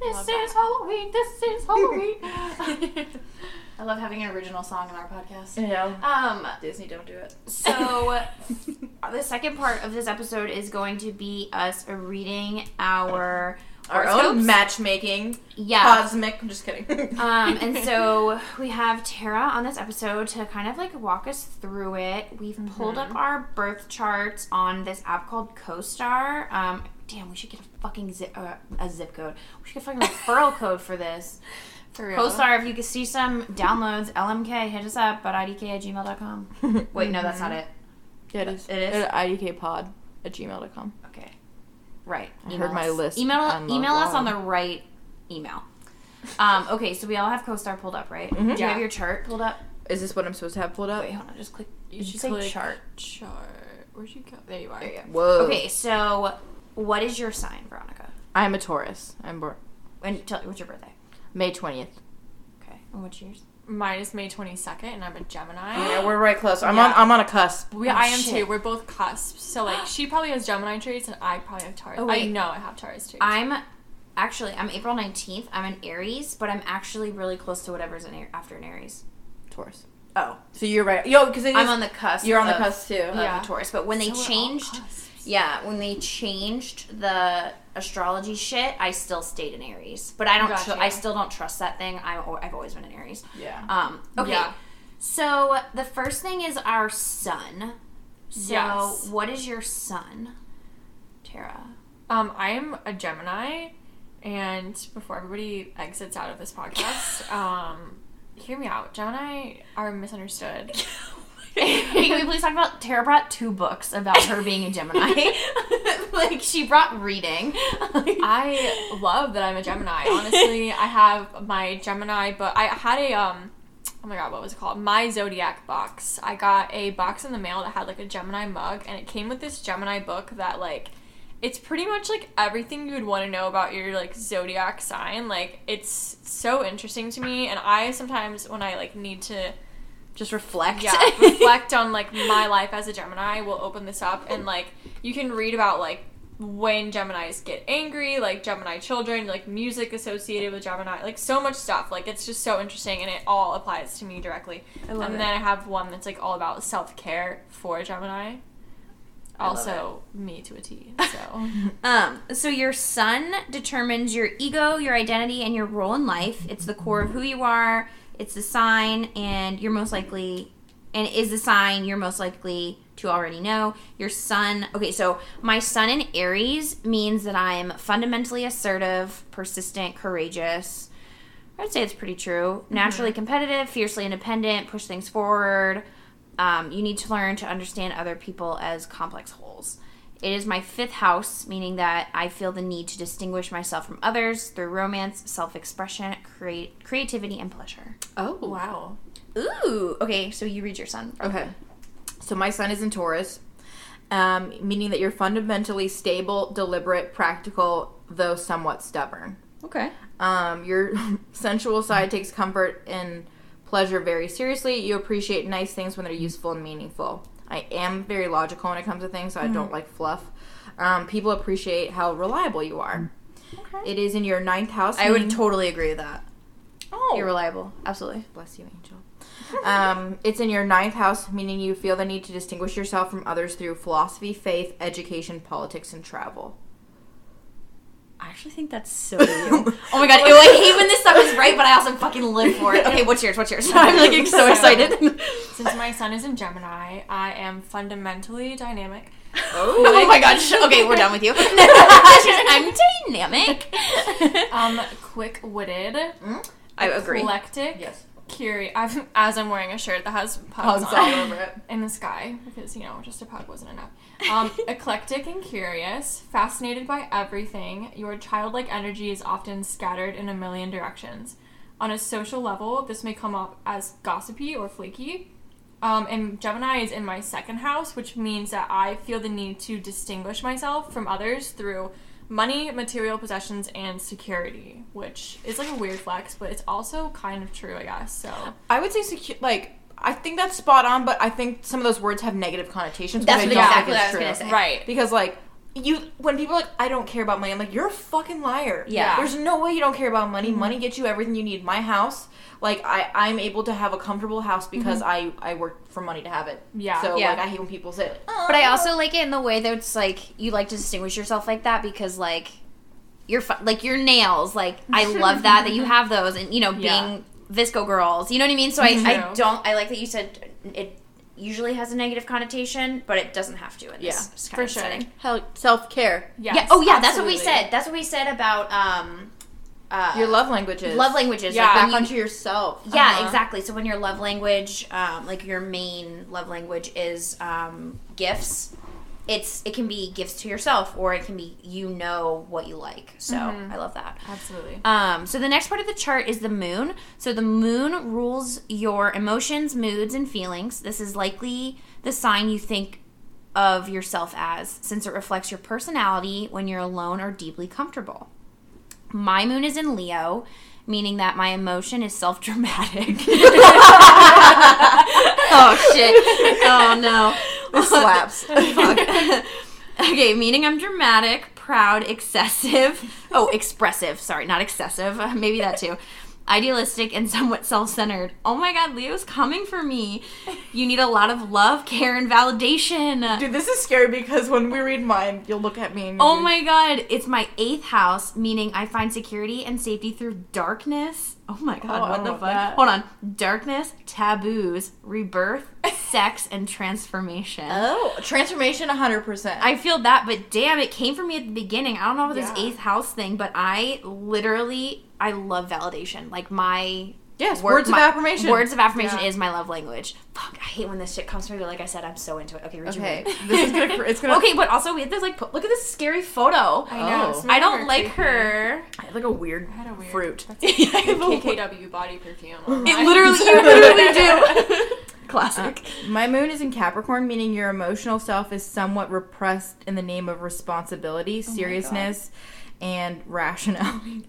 Speaker 1: This is
Speaker 3: that.
Speaker 1: Halloween. This is Halloween. I love having an original song in our podcast.
Speaker 2: Yeah.
Speaker 1: Um,
Speaker 2: Disney, don't do it.
Speaker 1: so the second part of this episode is going to be us reading our
Speaker 2: Our
Speaker 1: horoscopes.
Speaker 2: own matchmaking.
Speaker 1: yeah.
Speaker 2: Cosmic. I'm just kidding.
Speaker 1: Um, and so we have Tara on this episode to kind of like walk us through it. We've pulled up our birth charts on this app called CoStar. Um, damn, we should get a fucking zip, uh, a zip code. We should get a fucking referral code for this.
Speaker 3: For real.
Speaker 1: CoStar, if you could see some downloads, LMK, hit us up at idk at gmail.com. Wait, no, that's not it.
Speaker 2: Yeah, it is.
Speaker 1: It is?
Speaker 2: At idkpod at gmail.com.
Speaker 1: Okay. Right.
Speaker 2: I heard my
Speaker 1: us.
Speaker 2: list
Speaker 1: Email, email us on the right email. Um, okay, so we all have CoStar pulled up, right?
Speaker 2: Mhm.
Speaker 1: Do you
Speaker 3: Yeah.
Speaker 1: have your chart pulled up?
Speaker 2: Is this what I'm supposed to have pulled up?
Speaker 1: Wait, hold on, just click.
Speaker 3: You should
Speaker 1: say
Speaker 3: click
Speaker 1: chart?
Speaker 3: Chart. Where'd you go? There you are.
Speaker 1: There you go.
Speaker 2: Whoa.
Speaker 1: Okay, so what is your sign, Veronica?
Speaker 2: I'm a Taurus. I'm born
Speaker 1: And tell what's your birthday?
Speaker 2: May 20th.
Speaker 1: Okay, and what's yours?
Speaker 3: Mine is May 22nd, and I'm a Gemini.
Speaker 2: Yeah, we're right close. I'm
Speaker 3: Yeah.
Speaker 2: on. I'm on a cusp.
Speaker 3: We,
Speaker 1: Oh,
Speaker 3: I am oh,
Speaker 1: shit.
Speaker 3: too. We're both cusps. So like, she probably has Gemini traits, and I probably have Taurus.
Speaker 1: Oh,
Speaker 3: I
Speaker 1: wait.
Speaker 3: know I have Taurus traits.
Speaker 1: I'm actually I'm April nineteenth. I'm an Aries, but I'm actually really close to whatever's an Ar- after an Aries.
Speaker 2: Taurus.
Speaker 1: Oh,
Speaker 2: So you're right. Yo, because
Speaker 1: I'm on the cusp.
Speaker 2: You're on the
Speaker 1: of-
Speaker 2: cusp too.
Speaker 1: of
Speaker 3: Yeah.
Speaker 1: a Taurus, but when they
Speaker 3: So we're all
Speaker 1: changed,
Speaker 3: cusps.
Speaker 1: Yeah, when they changed the astrology shit, I still stayed in Aries, but I don't.
Speaker 3: Gotcha.
Speaker 1: Tr- I still don't trust that thing. I'm. I've always been in Aries.
Speaker 2: Yeah.
Speaker 1: Um, okay.
Speaker 3: Yeah.
Speaker 1: So the first thing is our sun. So
Speaker 3: Yes.
Speaker 1: what is your sun, Tara?
Speaker 3: Um, I'm a Gemini, and before everybody exits out of this podcast, um, hear me out. Gemini are misunderstood.
Speaker 1: Can we please talk about Tara brought two books about her being a Gemini? like she brought reading.
Speaker 3: I love that I'm a Gemini. Honestly, I have my Gemini, but I had a um oh my god, what was it called? My Zodiac box. I got a box in the mail that had like a Gemini mug and it came with this Gemini book that like it's pretty much like everything you would want to know about your like zodiac sign. Like it's so interesting to me and I sometimes when I like need to
Speaker 1: Just reflect.
Speaker 3: yeah, reflect on like my life as a Gemini. We'll open this up and like you can read about like when Geminis get angry, like Gemini children, like music associated with Gemini, like so much stuff. Like it's just so interesting and it all applies to me directly.
Speaker 1: I love
Speaker 3: and
Speaker 1: it.
Speaker 3: then I have one that's like all about self care for Gemini.
Speaker 1: I
Speaker 3: Also me to a T. So
Speaker 1: Um, so your sun determines your ego, your identity, and your role in life. It's the core of who you are. It's the sign, and you're most likely, and is the sign you're most likely to already know. Your sun. Okay, so my sun in Aries means that I'm fundamentally assertive, persistent, courageous. I'd say it's pretty true. Naturally competitive, fiercely independent, push things forward. Um, you need to learn to understand other people as complex. It is my fifth house, meaning that I feel the need to distinguish myself from others through romance, self expression, create, creativity, and pleasure.
Speaker 2: Oh.
Speaker 3: wow.
Speaker 1: Ooh. Okay, so you read your sun.
Speaker 2: Okay. So my sun is in Taurus, um, meaning that you're fundamentally stable, deliberate, practical, though somewhat stubborn.
Speaker 1: Okay.
Speaker 2: Um, your sensual side takes comfort in pleasure very seriously. You appreciate nice things when they're useful and meaningful. I am very logical when it comes to things, so I don't like fluff. Um, people appreciate how reliable you are. It is in your ninth house.
Speaker 1: I would totally agree with that.
Speaker 2: Oh,
Speaker 1: You're reliable. Absolutely.
Speaker 2: Bless you, Angel. Um, it's in your ninth house, meaning you feel the need to distinguish yourself from others through philosophy, faith, education, politics, and travel.
Speaker 1: I actually think that's so you. oh my god, ew, I hate when this stuff is right, but I also fucking live for it. Okay, what's yours? What's yours? I'm like so excited.
Speaker 3: Since my sun is in Gemini, I am fundamentally dynamic.
Speaker 1: oh my god, okay, we're done with you. She's like, I'm dynamic.
Speaker 3: Um, quick witted.
Speaker 1: I agree.
Speaker 3: Eclectic.
Speaker 2: Yes.
Speaker 3: Curious. I've, as I'm wearing a shirt that has pugs,
Speaker 2: Hugs
Speaker 3: on
Speaker 2: all over it.
Speaker 3: in the sky because you know just a pug wasn't enough. Um, eclectic and curious, fascinated by everything. Your childlike energy is often scattered in a million directions. On a social level, this may come up as gossipy or flaky. Um, and Gemini is in my second house, which means that I feel the need to distinguish myself from others through money, material possessions, and security, which is like a weird flex, but it's also kind of true, I guess. So
Speaker 2: I would say secure, like I think that's spot on, but I think some of those words have negative connotations.
Speaker 1: That's
Speaker 2: I
Speaker 1: exactly what I
Speaker 2: is
Speaker 1: was gonna say.
Speaker 3: right,
Speaker 2: Because like you, when people are like I don't care about money, I'm like you're a fucking liar.
Speaker 1: Yeah.
Speaker 2: There's no way you don't care about money.
Speaker 3: Mm-hmm.
Speaker 2: Money gets you everything you need. My house, like I, I'm able to have a comfortable house because I, I work for money to have it.
Speaker 3: Mm-hmm. Yeah.
Speaker 2: So
Speaker 1: Yeah.
Speaker 2: like I hate when people say, oh,
Speaker 1: But I also like it in the way that it's like you like to distinguish yourself like that because like your fu- like your nails, like I love that that you have those and you know being
Speaker 3: Yeah.
Speaker 1: VSCO girls, you know what I mean? So I I don't I like that you said it usually has a negative connotation, but it doesn't have to in
Speaker 2: Yeah,
Speaker 1: this kind
Speaker 3: for
Speaker 1: of
Speaker 3: sure.
Speaker 1: setting.
Speaker 2: hell, self care.
Speaker 3: Yes,
Speaker 1: yeah. Oh yeah, that's what we said. That's what we said about um uh
Speaker 2: Your love languages.
Speaker 1: love languages.
Speaker 3: Yeah.
Speaker 1: like
Speaker 2: Back
Speaker 1: when you,
Speaker 2: onto yourself.
Speaker 1: Yeah,
Speaker 3: Uh-huh.
Speaker 1: exactly. So when your love language, um, like your main love language is um, gifts, it's it can be gifts to yourself or it can be you know what you like. So
Speaker 3: Mhm.
Speaker 1: I love that.
Speaker 3: Absolutely.
Speaker 1: Um, so the next part of the chart is the moon. So the moon rules your emotions, moods, and feelings. This is likely the sign you think of yourself as, since it reflects your personality when you're alone or deeply comfortable. My moon is in Leo, meaning that my emotion is self dramatic. oh shit. Oh no.
Speaker 2: This slaps.
Speaker 1: Okay, meaning I'm dramatic, proud, excessive. Oh, expressive. Sorry, not excessive. Maybe that too. Idealistic and somewhat self centered. Oh my god, Leo's coming for me. You need a lot of love, care, and validation.
Speaker 2: Dude, this is scary because when we read mine, you'll look at me and
Speaker 1: Oh my god, it's my eighth house, meaning I find security and safety through darkness. Oh my god,
Speaker 2: Oh,
Speaker 1: what the fuck?
Speaker 2: that.
Speaker 1: Hold on. Darkness, taboos, rebirth, sex, and transformation.
Speaker 2: Oh, transformation 100%.
Speaker 1: I feel that, but damn, it came from me at the beginning. I don't know about this eighth house thing, but I literally I love validation. Like my
Speaker 2: Yes,
Speaker 1: Word-
Speaker 2: words of
Speaker 1: my-
Speaker 2: affirmation.
Speaker 1: Words of affirmation
Speaker 3: Yeah.
Speaker 1: is my love language. Fuck, I hate when this shit comes through. Like I said, I'm so into it. Okay, read your
Speaker 2: Okay,
Speaker 1: mood.
Speaker 2: this is gonna. It's gonna.
Speaker 1: Okay, but also we have this like po- look at this scary photo.
Speaker 3: I know.
Speaker 2: Oh.
Speaker 1: I don't like
Speaker 3: creepy.
Speaker 1: her.
Speaker 2: I have like a weird,
Speaker 3: I had a weird
Speaker 2: fruit.
Speaker 3: That's
Speaker 1: Yeah, I
Speaker 3: a
Speaker 1: have a
Speaker 3: KKW body perfume.
Speaker 1: It literally, you literally do. Classic.
Speaker 2: Uh, my moon is in Capricorn, meaning your emotional self is somewhat repressed in the name of responsibility, oh seriousness, and rationality.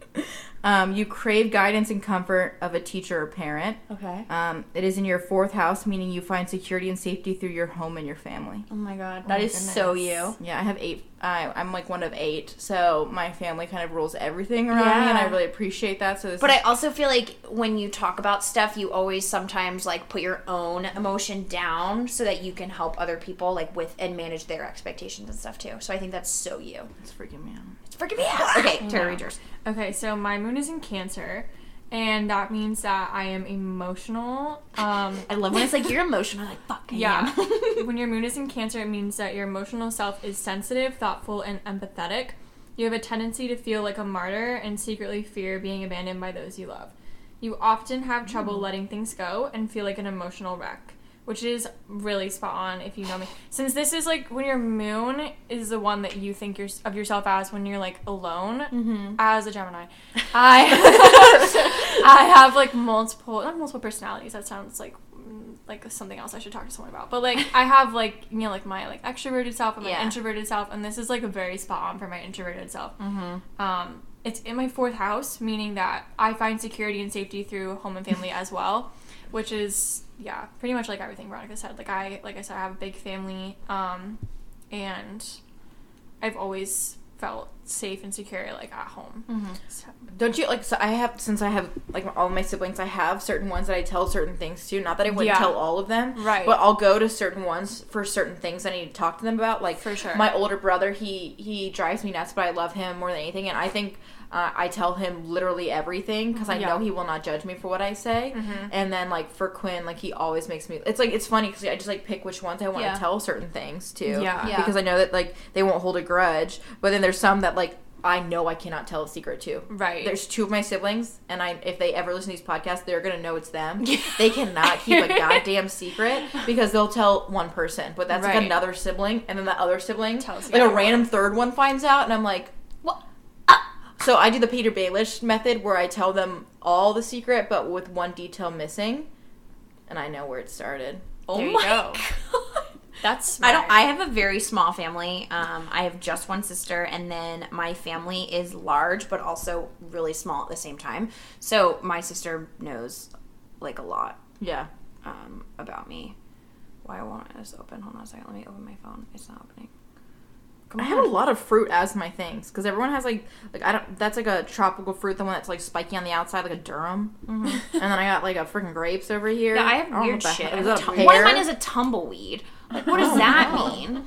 Speaker 2: Um, you crave guidance and comfort of a teacher or parent.
Speaker 1: Okay.
Speaker 2: Um, it is in your fourth house, meaning you find security and safety through your home and your family.
Speaker 1: Oh my god,
Speaker 3: my
Speaker 1: that is so you.
Speaker 2: Yeah, I have eight. I, I'm like one of eight, so my family kind of rules everything around me, and I really appreciate that. So this
Speaker 1: But
Speaker 2: is,
Speaker 1: I also feel like when you talk about stuff, you always sometimes like put your own emotion down so that you can help other people like with and manage their expectations and stuff too. So I think that's so you.
Speaker 2: it's freaking me out.
Speaker 1: It's freaking me out. Okay, Tara, read yours.
Speaker 3: Okay, so my moon is in Cancer, and that means that I am emotional. Um,
Speaker 1: I love when it's like you're emotional. Like fuck. I
Speaker 3: yeah. when your moon is in Cancer, it means that your emotional self is sensitive, thoughtful, and empathetic. You have a tendency to feel like a martyr and secretly fear being abandoned by those you love. You often have trouble letting things go and feel like an emotional wreck, which is really spot on if you know me. Since this is like when your moon is the one that you think you're, of yourself as when you're like alone as a Gemini. I I have like multiple not multiple personalities. That sounds like mm, like something else I should talk to someone about. But like I have like you know like my like extroverted self and my
Speaker 1: Yeah.
Speaker 3: introverted self, and this is like a very spot on for my introverted self. Um, it's in my fourth house, meaning that I find security and safety through home and family as well, which is yeah, pretty much like everything Veronica said. Like I like I said, I have a big family, um, and I've always felt safe and secure like at home. So-
Speaker 2: Don't you like? So I have since I have like all my siblings, I have certain ones that I tell certain things to. Not that I wouldn't
Speaker 3: Yeah.
Speaker 2: tell all of them,
Speaker 3: Right.
Speaker 2: But I'll go to certain ones for certain things I need to talk to them about. Like
Speaker 3: For sure.
Speaker 2: my older brother, he he drives me nuts, but I love him more than anything, and I think. Uh, I tell him literally everything because I
Speaker 3: Yeah.
Speaker 2: know he will not judge me for what I say.
Speaker 3: Mhm.
Speaker 2: And then like for Quinn, like he always makes me. It's like it's funny because I just like pick which ones I want to
Speaker 1: Yeah.
Speaker 2: tell certain things to.
Speaker 3: Yeah.
Speaker 1: Yeah.
Speaker 2: Because I know that like they won't hold a grudge. But then there's some that like I know I cannot tell a secret to.
Speaker 3: Right.
Speaker 2: There's two of my siblings, and I if they ever listen to these podcasts, they're gonna know it's them. They cannot keep a goddamn secret because they'll tell one person, but that's like another sibling, and then the other sibling,
Speaker 3: Tells
Speaker 2: like a
Speaker 3: other
Speaker 2: random third one finds out, and I'm like, what? So I do the Petyr Baelish method where I tell them all the secret, but with one detail missing, and I know where it started.
Speaker 1: Oh
Speaker 3: There you
Speaker 1: my
Speaker 3: go.
Speaker 1: God.
Speaker 3: That's
Speaker 1: I don't. I have a very small family. Um, I have just one sister, and then my family is large, but also really small at the same time. So my sister knows like a lot
Speaker 2: Yeah.
Speaker 1: um, about me. Why won't this open? Hold on a second. Let me open my phone. It's not opening. Come
Speaker 2: I
Speaker 1: on.
Speaker 2: have a lot of fruit as my things because everyone has like like I don't. That's like a tropical fruit, the one that's like spiky on the outside, like a durian. And then I got like a freaking grapes over here.
Speaker 1: Yeah, I have
Speaker 2: don't
Speaker 1: weird
Speaker 2: what
Speaker 1: shit.
Speaker 2: heck- Is that a
Speaker 1: tum-
Speaker 2: pear?
Speaker 1: one of mine is a tumbleweed. Like, what does
Speaker 2: Oh,
Speaker 1: that
Speaker 2: no.
Speaker 1: mean?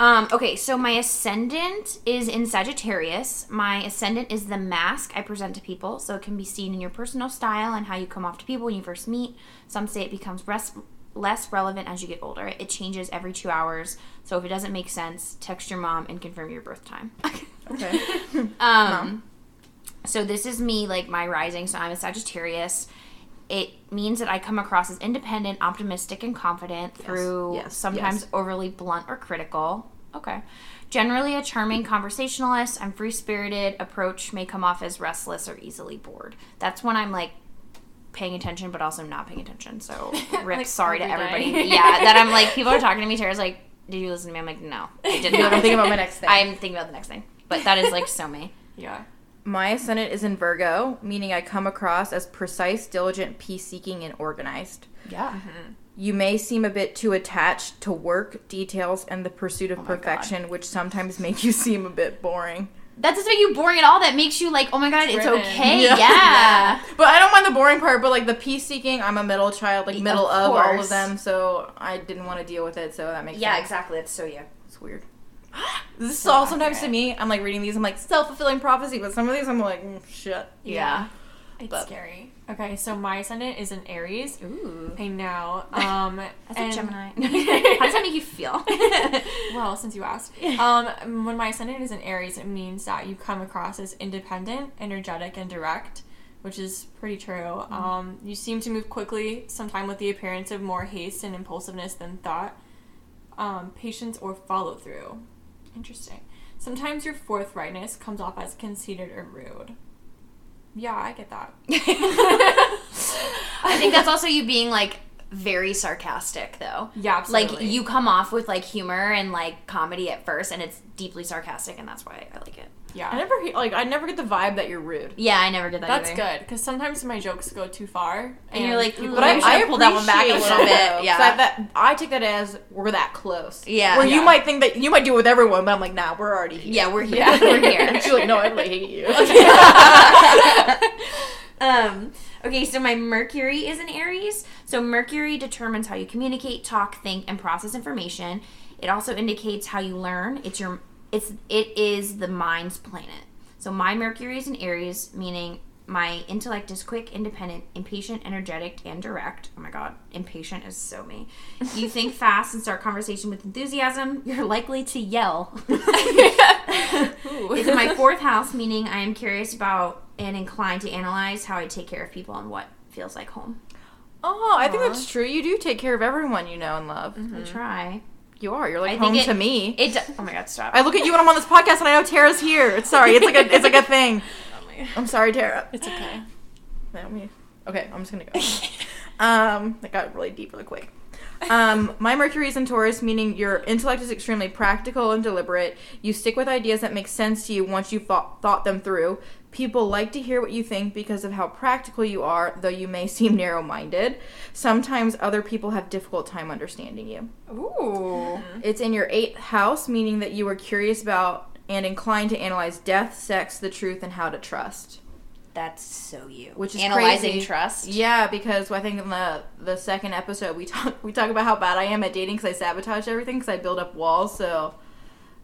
Speaker 1: Um, okay, so my ascendant is in Sagittarius. My ascendant is the mask I present to people, so it can be seen in your personal style and how you come off to people when you first meet. Some say it becomes res- less relevant as you get older. It changes every two hours, so if it doesn't make sense, text your mom and confirm your birth time.
Speaker 2: okay.
Speaker 1: Um, so this is me, like my rising. So I'm a Sagittarius. It means that I come across as independent, optimistic, and confident through
Speaker 2: yes,
Speaker 1: sometimes
Speaker 2: yes.
Speaker 1: overly blunt or critical. Okay. Generally a charming conversationalist. I'm free spirited. Approach may come off as restless or easily bored. That's when I'm like paying attention, but also not paying attention. So rip.
Speaker 3: Like
Speaker 1: sorry to
Speaker 3: every
Speaker 1: everybody. yeah, that I'm like people are talking to me. Tara's like, "Did you listen to me?" I'm like, "No, I didn't.
Speaker 2: no, I'm thinking about my next thing.
Speaker 1: I'm thinking about the next thing. But that is like so me.
Speaker 3: Yeah.
Speaker 2: My ascendant is in Virgo, meaning I come across as precise, diligent, peace seeking, and organized.
Speaker 1: Yeah. Mm-hmm.
Speaker 2: You may seem a bit too attached to work, details, and the pursuit of
Speaker 1: Oh my God.
Speaker 2: perfection, which sometimes make you seem a bit boring.
Speaker 1: That doesn't make you boring at all. That makes you like, oh my god, it's okay.
Speaker 2: Yeah.
Speaker 1: Yeah.
Speaker 2: But I don't mind the boring part, but like the peace seeking, I'm a middle child, like middle of, all of them, so I didn't want to deal with it, so that makes
Speaker 1: Yeah,
Speaker 2: sense.
Speaker 1: exactly. That's so yeah,
Speaker 2: It's weird. This is
Speaker 3: So
Speaker 2: all sometimes to me. I'm like reading these, I'm like self fulfilling prophecy, but some of these I'm like, mm, shit.
Speaker 1: Yeah.
Speaker 3: It's
Speaker 2: But-
Speaker 3: scary. Okay, so my ascendant is an Aries.
Speaker 1: Ooh.
Speaker 3: I know. Um,
Speaker 1: That's a
Speaker 3: and-
Speaker 1: Gemini. How does that make you feel?
Speaker 3: well, since you asked, um, when my ascendant is in Aries, it means that you come across as independent, energetic, and direct. which is pretty true. Um, you seem to move quickly, sometimes with the appearance of more haste and impulsiveness than thought, um, patience, or follow through. Interesting. Sometimes your forthrightness comes off as conceited or rude. Yeah, I get that.
Speaker 1: I think that's also you being like very sarcastic though.
Speaker 3: Yeah,
Speaker 1: Like you come off with like humor and like comedy at first and it's deeply sarcastic and that's why I like it.
Speaker 3: Yeah.
Speaker 2: I never like I never get the vibe that you're rude.
Speaker 1: Yeah, I never get that
Speaker 3: That's
Speaker 1: either.
Speaker 3: good because sometimes my jokes go too far,
Speaker 1: And you're like,
Speaker 2: But I,
Speaker 1: Maybe
Speaker 2: I
Speaker 1: should've pulled that one back a little bit, yeah.
Speaker 2: I, that, I take that as we're that close.
Speaker 1: Yeah.
Speaker 2: Where
Speaker 3: Yeah.
Speaker 2: you might think that you might do it with everyone, but I'm like, nah, we're already here.
Speaker 1: Yeah, we're here.
Speaker 3: Yeah.
Speaker 1: We're here.
Speaker 2: She's like, no, I really hate you.
Speaker 1: um, okay, so my Mercury is in Aries. So Mercury determines how you communicate, talk, think, and process information. It also indicates how you learn. It's your it's it is the mind's planet. So my Mercury is in Aries, meaning my intellect is quick, independent, impatient, energetic, and direct. Oh my god, impatient is so me. You think fast and start conversation with enthusiasm. You're likely to yell. It's in my fourth house, meaning I am curious about and inclined to analyze how I take care of people and what feels like home.
Speaker 2: oh, I think that's true. You do take care of everyone you know and love.
Speaker 1: I try.
Speaker 2: You are. You're like
Speaker 1: I think
Speaker 2: home
Speaker 1: it-
Speaker 2: to me.
Speaker 1: It. do- Oh my god, stop.
Speaker 2: I look at you when I'm on this podcast and I know Tara's here. It's sorry. It's like a it's like a thing. I'm sorry, Tara.
Speaker 3: it's okay.
Speaker 2: Let me- Okay, I'm just gonna go. um, that got really deep really quick. Um, my Mercury is in Taurus, meaning your intellect is extremely practical and deliberate. You stick with ideas that make sense to you once you've thought, thought them through. People like to hear what you think because of how practical you are, though you may seem narrow minded. Sometimes other people have difficult time understanding you.
Speaker 3: Ooh.
Speaker 2: It's in your eighth house, meaning that you are curious about and inclined to analyze death, sex, the truth, and how to trust.
Speaker 1: That's so you.
Speaker 2: Which is
Speaker 1: analyzing
Speaker 2: crazy.
Speaker 1: trust.
Speaker 2: Yeah, because I think in the the second episode we talk we talk about how bad I am at dating because I sabotage everything because I build up walls. So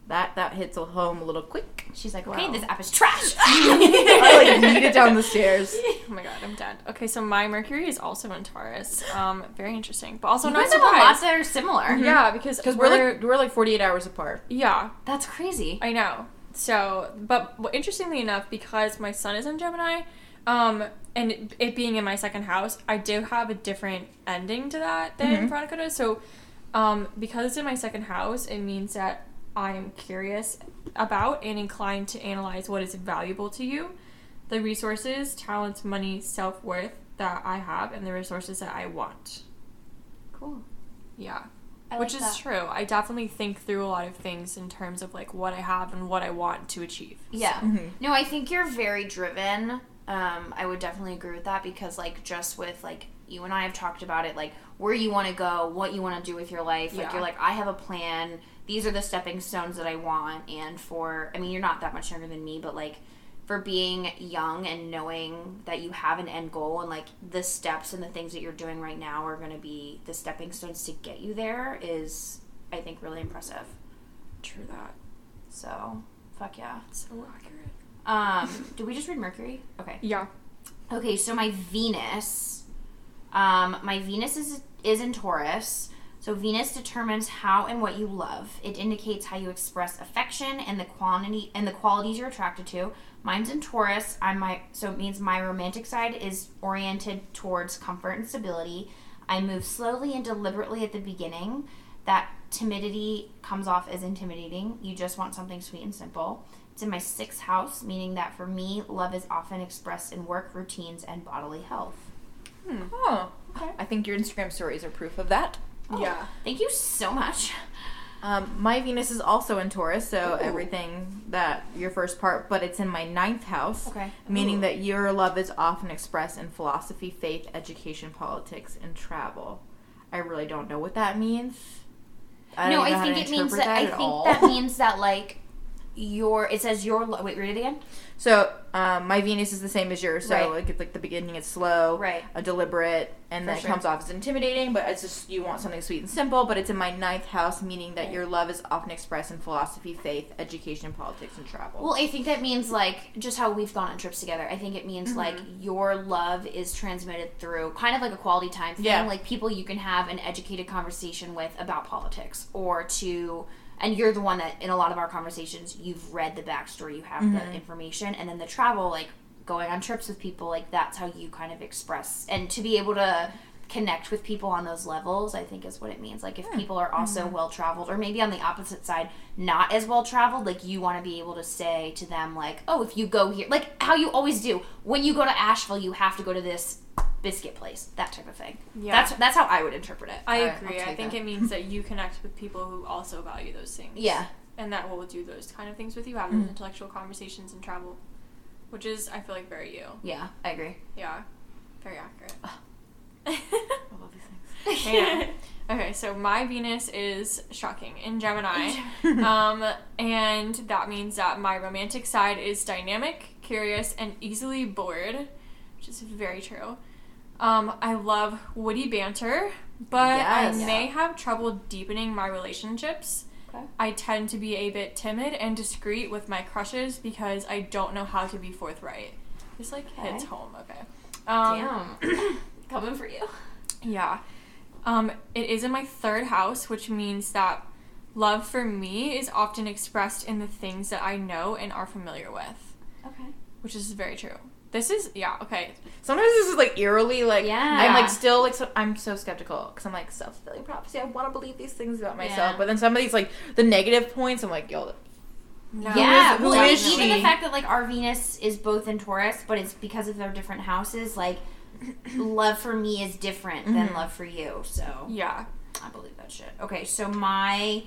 Speaker 2: that that hits home a little quick.
Speaker 1: She's like, okay,
Speaker 2: Wow.
Speaker 1: this app is trash.
Speaker 2: I like yeet it down the stairs.
Speaker 3: Oh my god, I'm dead. Okay, so my Mercury is also in Taurus. Um, very interesting, but also
Speaker 1: you
Speaker 3: not
Speaker 1: guys have a lot that are similar.
Speaker 3: Yeah, because
Speaker 2: Because we're like we're like forty eight hours apart.
Speaker 3: yeah,
Speaker 1: That's crazy.
Speaker 3: I know. So, but well, interestingly enough, because my sun is in Gemini, um, and it, it being in my second house, I do have a different ending to that than Veronica does. So, um, because it's in my second house, it means that I am curious about and inclined to analyze what is valuable to you, the resources, talents, money, self worth that I have, and the resources that I want.
Speaker 1: Cool.
Speaker 3: Yeah.
Speaker 1: I
Speaker 3: Which
Speaker 1: like
Speaker 3: is
Speaker 1: that.
Speaker 3: true. I definitely think through a lot of things in terms of like what I have and what I want to achieve.
Speaker 1: Yeah.
Speaker 2: Mhm.
Speaker 1: No, I think you're very driven. Um, I would definitely agree with that because, like, just with like you and I have talked about it, like where you want to go, what you want to do with your life. Like,
Speaker 3: Yeah.
Speaker 1: you're like, I have a plan. These are the stepping stones that I want. And for, I mean, you're not that much younger than me, but like for being young and knowing that you have an end goal and like the steps and the things that you're doing right now are going to be the stepping stones to get you there is, I think, really impressive.
Speaker 3: True that.
Speaker 1: So, fuck yeah.
Speaker 3: So accurate.
Speaker 1: Um, did we just read Mercury? Okay.
Speaker 3: Yeah.
Speaker 1: Okay, so my Venus, um, my Venus is is in Taurus. So Venus determines how and what you love. It indicates how you express affection and the quantity and the qualities you're attracted to. Mine's in Taurus. I'm my so it means my romantic side is oriented towards comfort and stability. I move slowly and deliberately at the beginning. That timidity comes off as intimidating. You just want something sweet and simple. It's in my sixth house, meaning that for me, love is often expressed in work routines and bodily health. Hmm.
Speaker 2: Oh, I think your Instagram stories are proof of that.
Speaker 3: Yeah.
Speaker 1: Thank you so much.
Speaker 2: Um, my Venus is also in Taurus, so
Speaker 1: Ooh.
Speaker 2: everything that your first part, but it's in my ninth house.
Speaker 1: Okay.
Speaker 2: Meaning
Speaker 1: Ooh.
Speaker 2: that your love is often expressed in philosophy, faith, education, politics, and travel. I really don't know what that means. I
Speaker 1: no, I think it means
Speaker 2: interpret
Speaker 1: that, I think
Speaker 2: all.
Speaker 1: that means that like your it says your wait read it again.
Speaker 2: So um, my Venus is the same as yours. So
Speaker 1: Right.
Speaker 2: like it's like the beginning, it's slow,
Speaker 1: Right.
Speaker 2: a deliberate, and
Speaker 1: For
Speaker 2: then
Speaker 1: sure.
Speaker 2: it comes off as intimidating. But it's just you want something sweet and simple. But it's in my ninth house, meaning that your love is often expressed in philosophy, faith, education, politics, and travel.
Speaker 1: Well, I think that means like just how we've gone on trips together. I think it means
Speaker 2: Mm-hmm.
Speaker 1: like your love is transmitted through kind of like a quality time thing,
Speaker 2: Yeah.
Speaker 1: like people you can have an educated conversation with about politics or to and you're the one that in a lot of our conversations you've read the backstory, you have
Speaker 2: Mm-hmm.
Speaker 1: the information and then the travel like going on trips with people, like that's how you kind of express and to be able to connect with people on those levels, I think is what it means. Like if people are also well traveled or maybe on the opposite side, not as well traveled, like you want to be able to say to them like, "Oh, if you go here, like how you always do. When you go to Asheville, you have to go to this biscuit place." That type of thing.
Speaker 3: Yeah.
Speaker 1: That's that's how I would interpret it.
Speaker 3: I
Speaker 2: Alright,
Speaker 3: agree. I think
Speaker 2: that.
Speaker 3: it means that you connect with people who also value those things.
Speaker 1: Yeah.
Speaker 3: And that will do those kind of things with you, have
Speaker 2: Mm.
Speaker 3: those intellectual conversations and travel. Which is, I feel like, very you.
Speaker 1: Yeah, I agree.
Speaker 3: Yeah. Very accurate.
Speaker 2: I love these things.
Speaker 3: yeah. Okay, so my Venus is shocking in Gemini. um, and that means that my romantic side is dynamic, curious, and easily bored, which is very true. Um, I love witty banter, but
Speaker 2: Yes.
Speaker 3: I may have trouble deepening my relationships.
Speaker 1: Okay.
Speaker 3: I tend to be a bit timid and discreet with my crushes because I don't know how to be forthright. This like hits home, okay. Um,
Speaker 1: Damn. Coming for you.
Speaker 3: yeah. Um, it is in my third house, which means that love for me is often expressed in the things that I know and are familiar with,
Speaker 1: Okay.
Speaker 3: which is very true. This is, yeah, okay.
Speaker 2: Sometimes this is like eerily like
Speaker 1: Yeah.
Speaker 2: I'm like still like so, I'm so skeptical because I'm like self fulfilling prophecy. I want to believe these things about myself,
Speaker 1: Yeah.
Speaker 2: but then some of these like the negative points, I'm like, yo,
Speaker 3: No.
Speaker 1: Yeah,
Speaker 2: is-
Speaker 1: well,
Speaker 2: who
Speaker 1: like,
Speaker 2: is
Speaker 1: even the fact that like our Venus is both in Taurus, but it's because of their different houses. Like, love for me is different than
Speaker 2: Mhm.
Speaker 1: love for you. So
Speaker 3: Yeah.
Speaker 1: I believe that shit. Okay, so my.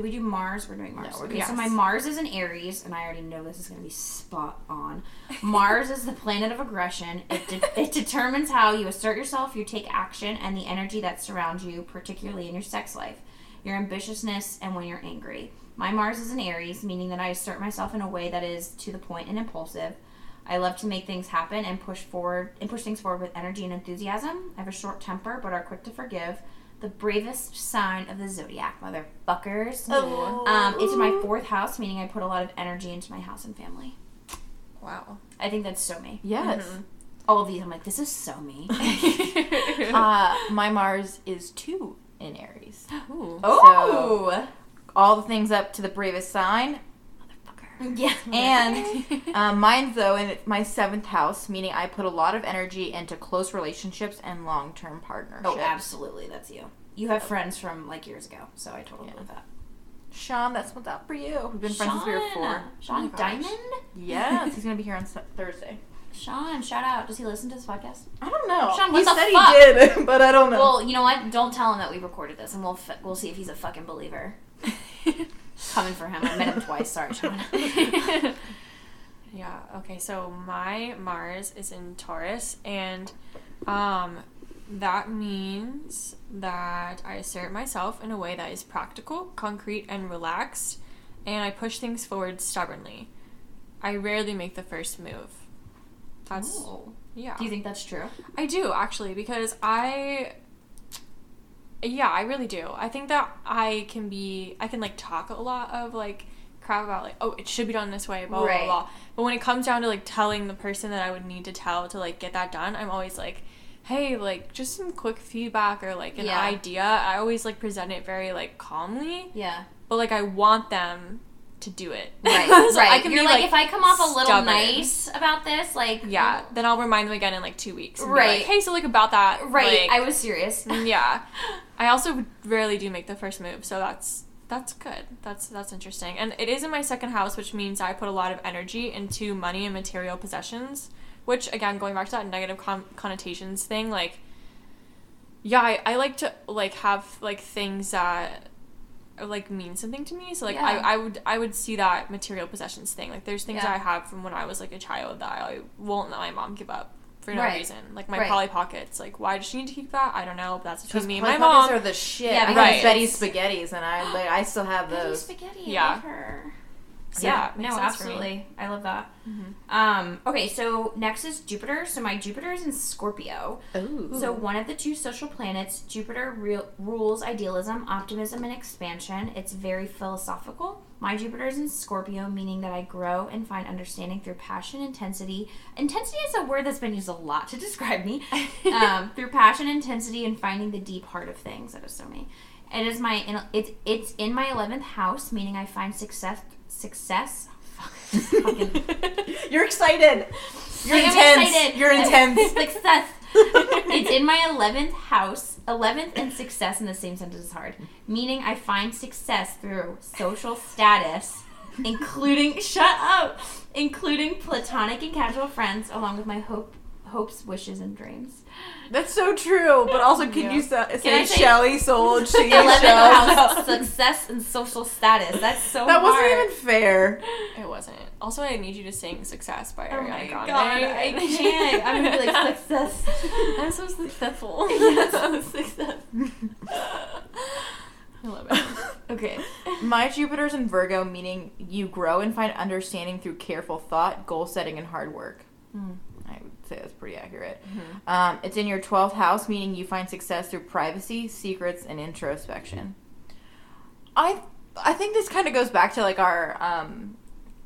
Speaker 1: Do we do Mars? We're doing Mars.
Speaker 2: No, we're
Speaker 1: okay,
Speaker 3: doing-
Speaker 1: so my Mars is in Aries, and I already know this is going to be spot on. Mars is the planet of aggression. It, de- it determines how you assert yourself, you take action, and the energy that surrounds you, particularly in your sex life, your ambitiousness, and when you're angry. My Mars is in Aries, meaning that I assert myself in a way that is to the point and impulsive. I love to make things happen and push forward and push things forward with energy and enthusiasm. I have a short temper, but are quick to forgive. The bravest sign of the zodiac, motherfuckers.
Speaker 2: Oh.
Speaker 1: Um, it's my fourth house, meaning I put a lot of energy into my house and family.
Speaker 3: Wow.
Speaker 1: I think that's so me.
Speaker 2: yes.
Speaker 1: All of these, I'm like, this is so me.
Speaker 2: uh, my Mars is two in Aries.
Speaker 3: Ooh.
Speaker 1: Oh,
Speaker 2: All the things up to the bravest sign, motherfucker.
Speaker 1: yeah.
Speaker 2: And um, mine's though in my seventh house, meaning I put a lot of energy into close relationships and long term partnerships.
Speaker 1: oh, absolutely, that's you. You have friends from like years ago, so I totally
Speaker 2: Yeah.
Speaker 1: believe that.
Speaker 2: Sean, that's what's up for you. We've been friends since we were four.
Speaker 1: Sean
Speaker 3: Oh.
Speaker 1: Diamond.
Speaker 2: Yes, he's gonna be here on Thursday.
Speaker 1: Sean, shout out. Does he listen to this podcast?
Speaker 2: I don't know.
Speaker 1: Sean,
Speaker 2: he
Speaker 1: the
Speaker 2: said
Speaker 1: fuck?
Speaker 2: he did, but I don't know.
Speaker 1: Well, you know what? Don't tell him that we recorded this, and we'll f- we'll see if he's a fucking believer. Coming for him. I met him twice. Sorry, Sean.
Speaker 3: Yeah. Okay. So my Mars is in Taurus, and um, that means that I assert myself in a way that is practical, concrete, and relaxed, and I push things forward stubbornly. I rarely make the first move. That's
Speaker 1: Oh.
Speaker 3: yeah.
Speaker 1: Do you think that's true?
Speaker 3: I do actually because I yeah, I really do. I think that I can be I can like talk a lot of like crap about like oh it should be done this way blah blah
Speaker 1: Right.
Speaker 3: blah. But when it comes down to like telling the person that I would need to tell to like get that done, I'm always like hey like just some quick feedback or like an
Speaker 1: Yeah.
Speaker 3: idea. I always like present it very like calmly,
Speaker 1: Yeah.
Speaker 3: but like I want them to do it.
Speaker 1: Right.
Speaker 3: So
Speaker 1: right.
Speaker 3: I can
Speaker 1: You're
Speaker 3: be,
Speaker 1: like, if I come off a little
Speaker 3: stubborn.
Speaker 1: nice about this, like
Speaker 3: Yeah, then I'll remind them again in like two weeks.
Speaker 1: Right.
Speaker 3: like, hey, so like about that.
Speaker 1: Right.
Speaker 3: like-
Speaker 1: I was serious.
Speaker 3: yeah. I also rarely do make the first move, so that's that's good. That's that's interesting. And it is in my second house, which means I put a lot of energy into money and material possessions, which again, going back to that negative con- connotations thing, like yeah, I, I like to like have like things that like mean something to me. So like
Speaker 1: Yeah.
Speaker 3: I, I would I would see that material possessions thing. Like there's things
Speaker 1: Yeah.
Speaker 3: I have from when I was like a child that I won't let my mom give up for no
Speaker 1: Right.
Speaker 3: reason. Like my
Speaker 1: Right.
Speaker 3: Polly Pockets. Like why does she need to keep that? I don't know. But that's between
Speaker 2: Because
Speaker 3: me and my
Speaker 2: Polly Pockets
Speaker 3: mom.
Speaker 2: are the shit.
Speaker 1: Yeah,
Speaker 2: I
Speaker 3: because
Speaker 2: have Betty's
Speaker 1: it's-
Speaker 2: Spaghettys, and I like, I still have
Speaker 1: Betty
Speaker 2: those.
Speaker 1: Spaghetty.
Speaker 3: Yeah.
Speaker 1: Her.
Speaker 3: Yeah,
Speaker 1: no,
Speaker 3: sense for me.
Speaker 1: absolutely. I love that.
Speaker 3: Mhm.
Speaker 1: Um, okay, so next is Jupiter. So my Jupiter is in Scorpio.
Speaker 2: Ooh.
Speaker 1: So one of the two social planets, Jupiter re- rules idealism, optimism, and expansion. It's very philosophical. My Jupiter is in Scorpio, meaning that I grow and find understanding through passion, intensity. Intensity is a word that's been used a lot to describe me. um, through passion, intensity, and finding the deep heart of things. That is so me. It is my it's it's in my eleventh house, meaning I find success success. Fucking-
Speaker 2: You're excited. You're
Speaker 1: Like,
Speaker 2: intense.
Speaker 1: excited.
Speaker 2: You're intense.
Speaker 1: Success. it's in my 11th house. 11th and success in the same sentence is hard. Meaning I find success through social status, including, shut up, including platonic and casual friends, along with my hope, hopes, wishes, and dreams.
Speaker 2: That's so true. But also, can
Speaker 3: Yeah.
Speaker 2: you sa-
Speaker 1: I
Speaker 2: say
Speaker 1: say-
Speaker 2: Shelly sold she
Speaker 1: 11th
Speaker 2: shows?
Speaker 1: house, success and social status. That's so
Speaker 2: That wasn't even fair.
Speaker 3: It wasn't. Also, I need you to sing "Success" by
Speaker 1: Oh
Speaker 3: Ariana
Speaker 1: my
Speaker 3: Grande.
Speaker 1: god, I can't. I'm gonna be like success.
Speaker 3: I'm so successful.
Speaker 1: yes, success.
Speaker 3: I love it.
Speaker 1: Okay.
Speaker 2: My Jupiter's in Virgo, meaning you grow and find understanding through careful thought, goal setting, and hard work.
Speaker 1: Mm.
Speaker 2: Say that's pretty accurate.
Speaker 3: Mm-hmm.
Speaker 2: Um, it's in your 12th house, meaning you find success through privacy, secrets, and introspection. I I think this kind of goes back to like our um,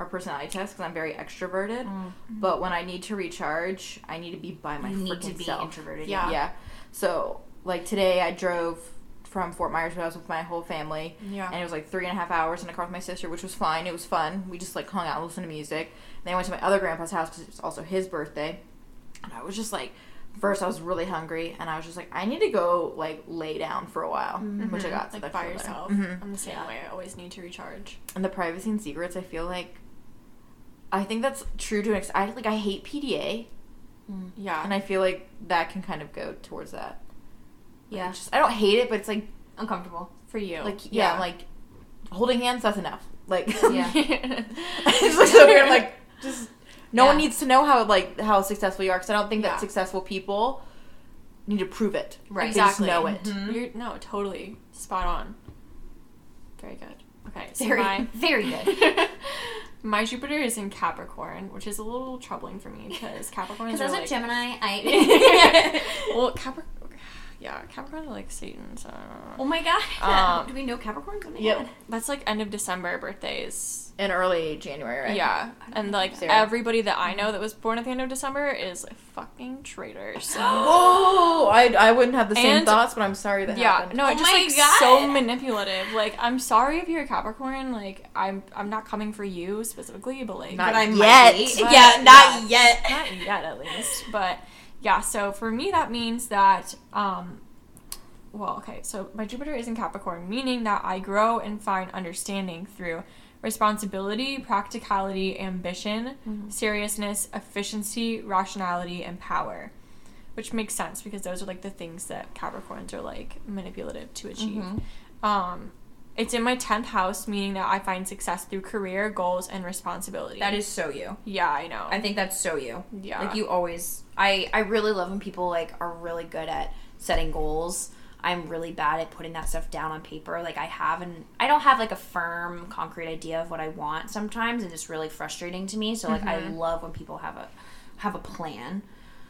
Speaker 2: our personality test because I'm very extroverted. But when I need to recharge, I need to be by my
Speaker 1: You need
Speaker 2: freaking
Speaker 1: to be
Speaker 2: self.
Speaker 1: introverted.
Speaker 3: Yeah.
Speaker 2: Yeah. So like today, I drove from Fort Myers, where I was with my whole family,
Speaker 3: Yeah.
Speaker 2: and it was like three and a half hours in a car with my sister, which was fine. It was fun. We just like hung out, and listened to music. And then I went to my other grandpa's house because it was also his birthday, and I was just like, first I was really hungry, and I was just like, I need to go like lay down for a while, which I got. so
Speaker 3: like
Speaker 2: that
Speaker 3: by
Speaker 2: felt better.
Speaker 3: yourself.
Speaker 2: Mhm.
Speaker 3: I'm the same way. I always need to recharge.
Speaker 2: And the privacy and secrets, I feel like, I think that's true to an extent. I like I hate PDA,
Speaker 3: Yeah.
Speaker 2: and I feel like that can kind of go towards that.
Speaker 1: Yeah.
Speaker 2: Just I don't hate it, but it's like
Speaker 1: Uncomfortable.
Speaker 3: for you.
Speaker 2: like yeah, like holding hands. That's enough. Like
Speaker 1: Yeah.
Speaker 2: it's like so weird. I'm like just no one needs to know how like how successful you are because I don't think
Speaker 3: Yeah.
Speaker 2: that successful people need to prove it.
Speaker 3: Right.
Speaker 2: They just
Speaker 3: Exactly.
Speaker 2: know it.
Speaker 1: Mhm.
Speaker 3: You're no totally spot on. Very good. Okay. So
Speaker 1: Very,
Speaker 3: my
Speaker 1: very good.
Speaker 3: my Jupiter is in Capricorn, which is a little troubling for me because Capricorn.
Speaker 1: Because as a
Speaker 3: like
Speaker 1: Gemini, I.
Speaker 3: well, Capri- yeah, Capricorns are like Satan. So
Speaker 1: oh my god.
Speaker 3: Um,
Speaker 1: Do we know Capricorns? Oh my
Speaker 2: Yep.
Speaker 1: God.
Speaker 3: that's like end of December birthdays.
Speaker 2: In early January, right?
Speaker 3: Yeah, and like
Speaker 2: Sarah.
Speaker 3: everybody that I know that was born at the end of December is like fucking traitors.
Speaker 2: Whoa! I, I wouldn't have the same
Speaker 3: And-
Speaker 2: thoughts, but I'm sorry that
Speaker 3: yeah,
Speaker 2: happened.
Speaker 3: no,
Speaker 1: Oh
Speaker 3: it's just
Speaker 1: my
Speaker 3: like
Speaker 1: God.
Speaker 3: so manipulative. Like, I'm sorry if you're a Capricorn. Like, I'm I'm not coming for you specifically, but like,
Speaker 2: Not
Speaker 1: But I
Speaker 2: yet.
Speaker 1: might be.
Speaker 3: But-
Speaker 1: yeah, not
Speaker 3: yeah.
Speaker 1: yet.
Speaker 3: not yet at least but yeah so for me that means that um well okay so my jupiter is in capricorn meaning that i grow and find understanding through responsibility practicality ambition seriousness efficiency rationality and power which makes sense because those are like the things that capricorns are like manipulative to achieve. Um it's in my 10th house meaning that i find success through career goals and responsibility
Speaker 1: That is so you.
Speaker 3: yeah i know
Speaker 1: I think that's so you.
Speaker 3: Yeah.
Speaker 1: Like you always I I really love when people like are really good at setting goals. I'm really bad at putting that stuff down on paper. Like I have and I don't have like a firm concrete idea of what I want sometimes and it's really frustrating to me. So like I mm-hmm. love when people have a have a plan.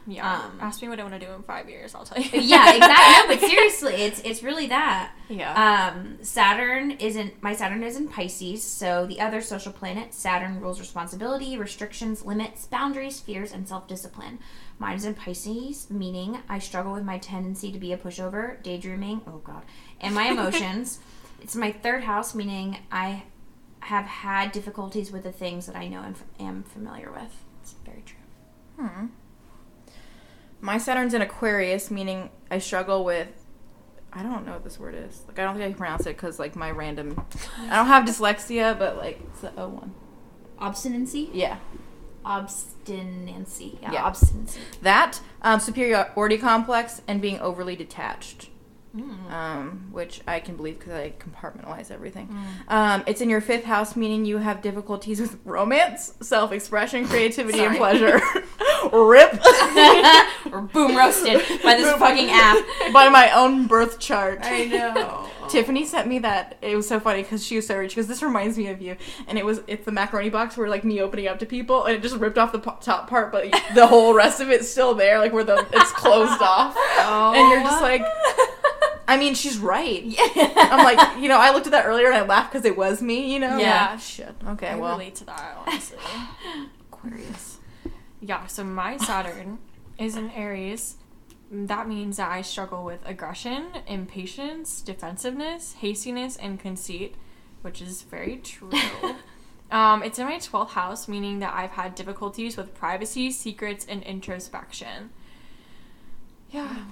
Speaker 3: Yeah.
Speaker 1: Um,
Speaker 3: Ask me what I want to do in five years. I'll tell you.
Speaker 1: yeah, exactly. No, but seriously, it's it's really that.
Speaker 3: Yeah.
Speaker 1: Um, Saturn isn't my Saturn is in Pisces, so the other social planet, Saturn rules responsibility, restrictions, limits, boundaries, fears, and self discipline. Mine is in Pisces, meaning I struggle with my tendency to be a pushover, daydreaming, oh god, and my emotions. it's my third house, meaning I have had difficulties with the things that I know and f- am familiar with. It's very true.
Speaker 2: Hmm. My Saturn's in Aquarius, meaning I struggle with. I don't know what this word is. Like I don't think I can pronounce it because like my random. I don't have dyslexia, but like it's the O one.
Speaker 1: Obstinacy?
Speaker 2: Yeah,
Speaker 1: Obstinacy. Yeah,
Speaker 2: Yeah.
Speaker 1: obstinacy.
Speaker 2: that um, superiority complex and being overly detached.
Speaker 1: Mm.
Speaker 2: um, which I can believe because I compartmentalize everything. Um, it's in your fifth house, meaning you have difficulties with romance, self expression, creativity, and pleasure. Rip
Speaker 1: We're boom roasted by this fucking app.
Speaker 2: by my own birth chart.
Speaker 1: I know.
Speaker 2: Tiffany sent me that. It was so funny because she was so rich. Because "This reminds me of you," and it was it's the macaroni box where like me opening up to people, and it just ripped off the po- top part, but the whole rest of it's still there, like where the it's closed off, oh. and you're just like, I mean, she's right. Yeah. I'm like, you know, I looked at that earlier and I laughed because it was me, you know?
Speaker 3: Yeah.
Speaker 2: Like, Shit. Okay,
Speaker 3: I
Speaker 2: well.
Speaker 3: relate to that honestly.
Speaker 2: Aquarius.
Speaker 3: Yeah. So my Saturn is in Aries. That means that I struggle with aggression, impatience, defensiveness, hastiness, and conceit, which is very true. Um, it's in my 12th house, meaning that I've had difficulties with privacy, secrets, and introspection. Yeah.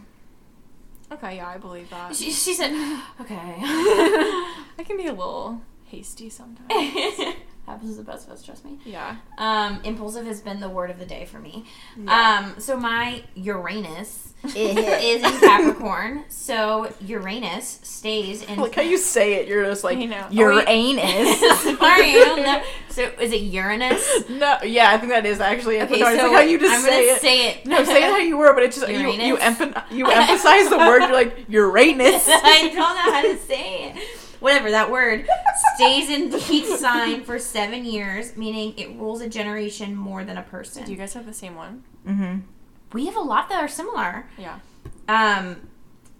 Speaker 3: Okay, yeah, I believe that.
Speaker 1: She, she said, okay.
Speaker 3: I can be a little hasty sometimes.
Speaker 1: Happens to the best of us, trust me.
Speaker 3: Yeah.
Speaker 1: Um, impulsive has been the word of the day for me.
Speaker 3: Yeah.
Speaker 1: Um, so my Uranus is, is in Capricorn. So Uranus stays in.
Speaker 2: Like how you say it, you're just like
Speaker 3: I know.
Speaker 2: your
Speaker 1: Oh. Sorry, I don't know. So is it Uranus?
Speaker 2: no, yeah, I think that is actually.
Speaker 1: Okay, so
Speaker 2: like how you just
Speaker 1: I'm
Speaker 2: say
Speaker 1: gonna
Speaker 2: it.
Speaker 1: say it.
Speaker 2: No, say it how you were, but it's just you you,
Speaker 1: Uranus?
Speaker 2: emph- you emphasize the word. You're like Uranus.
Speaker 1: I don't know how to say it. Whatever that word stays in each sign for seven years, meaning it rules a generation more than a person.
Speaker 3: Do you guys have the same one?
Speaker 2: mm-hmm.
Speaker 1: we have a lot that are similar.
Speaker 3: Yeah.
Speaker 1: Um,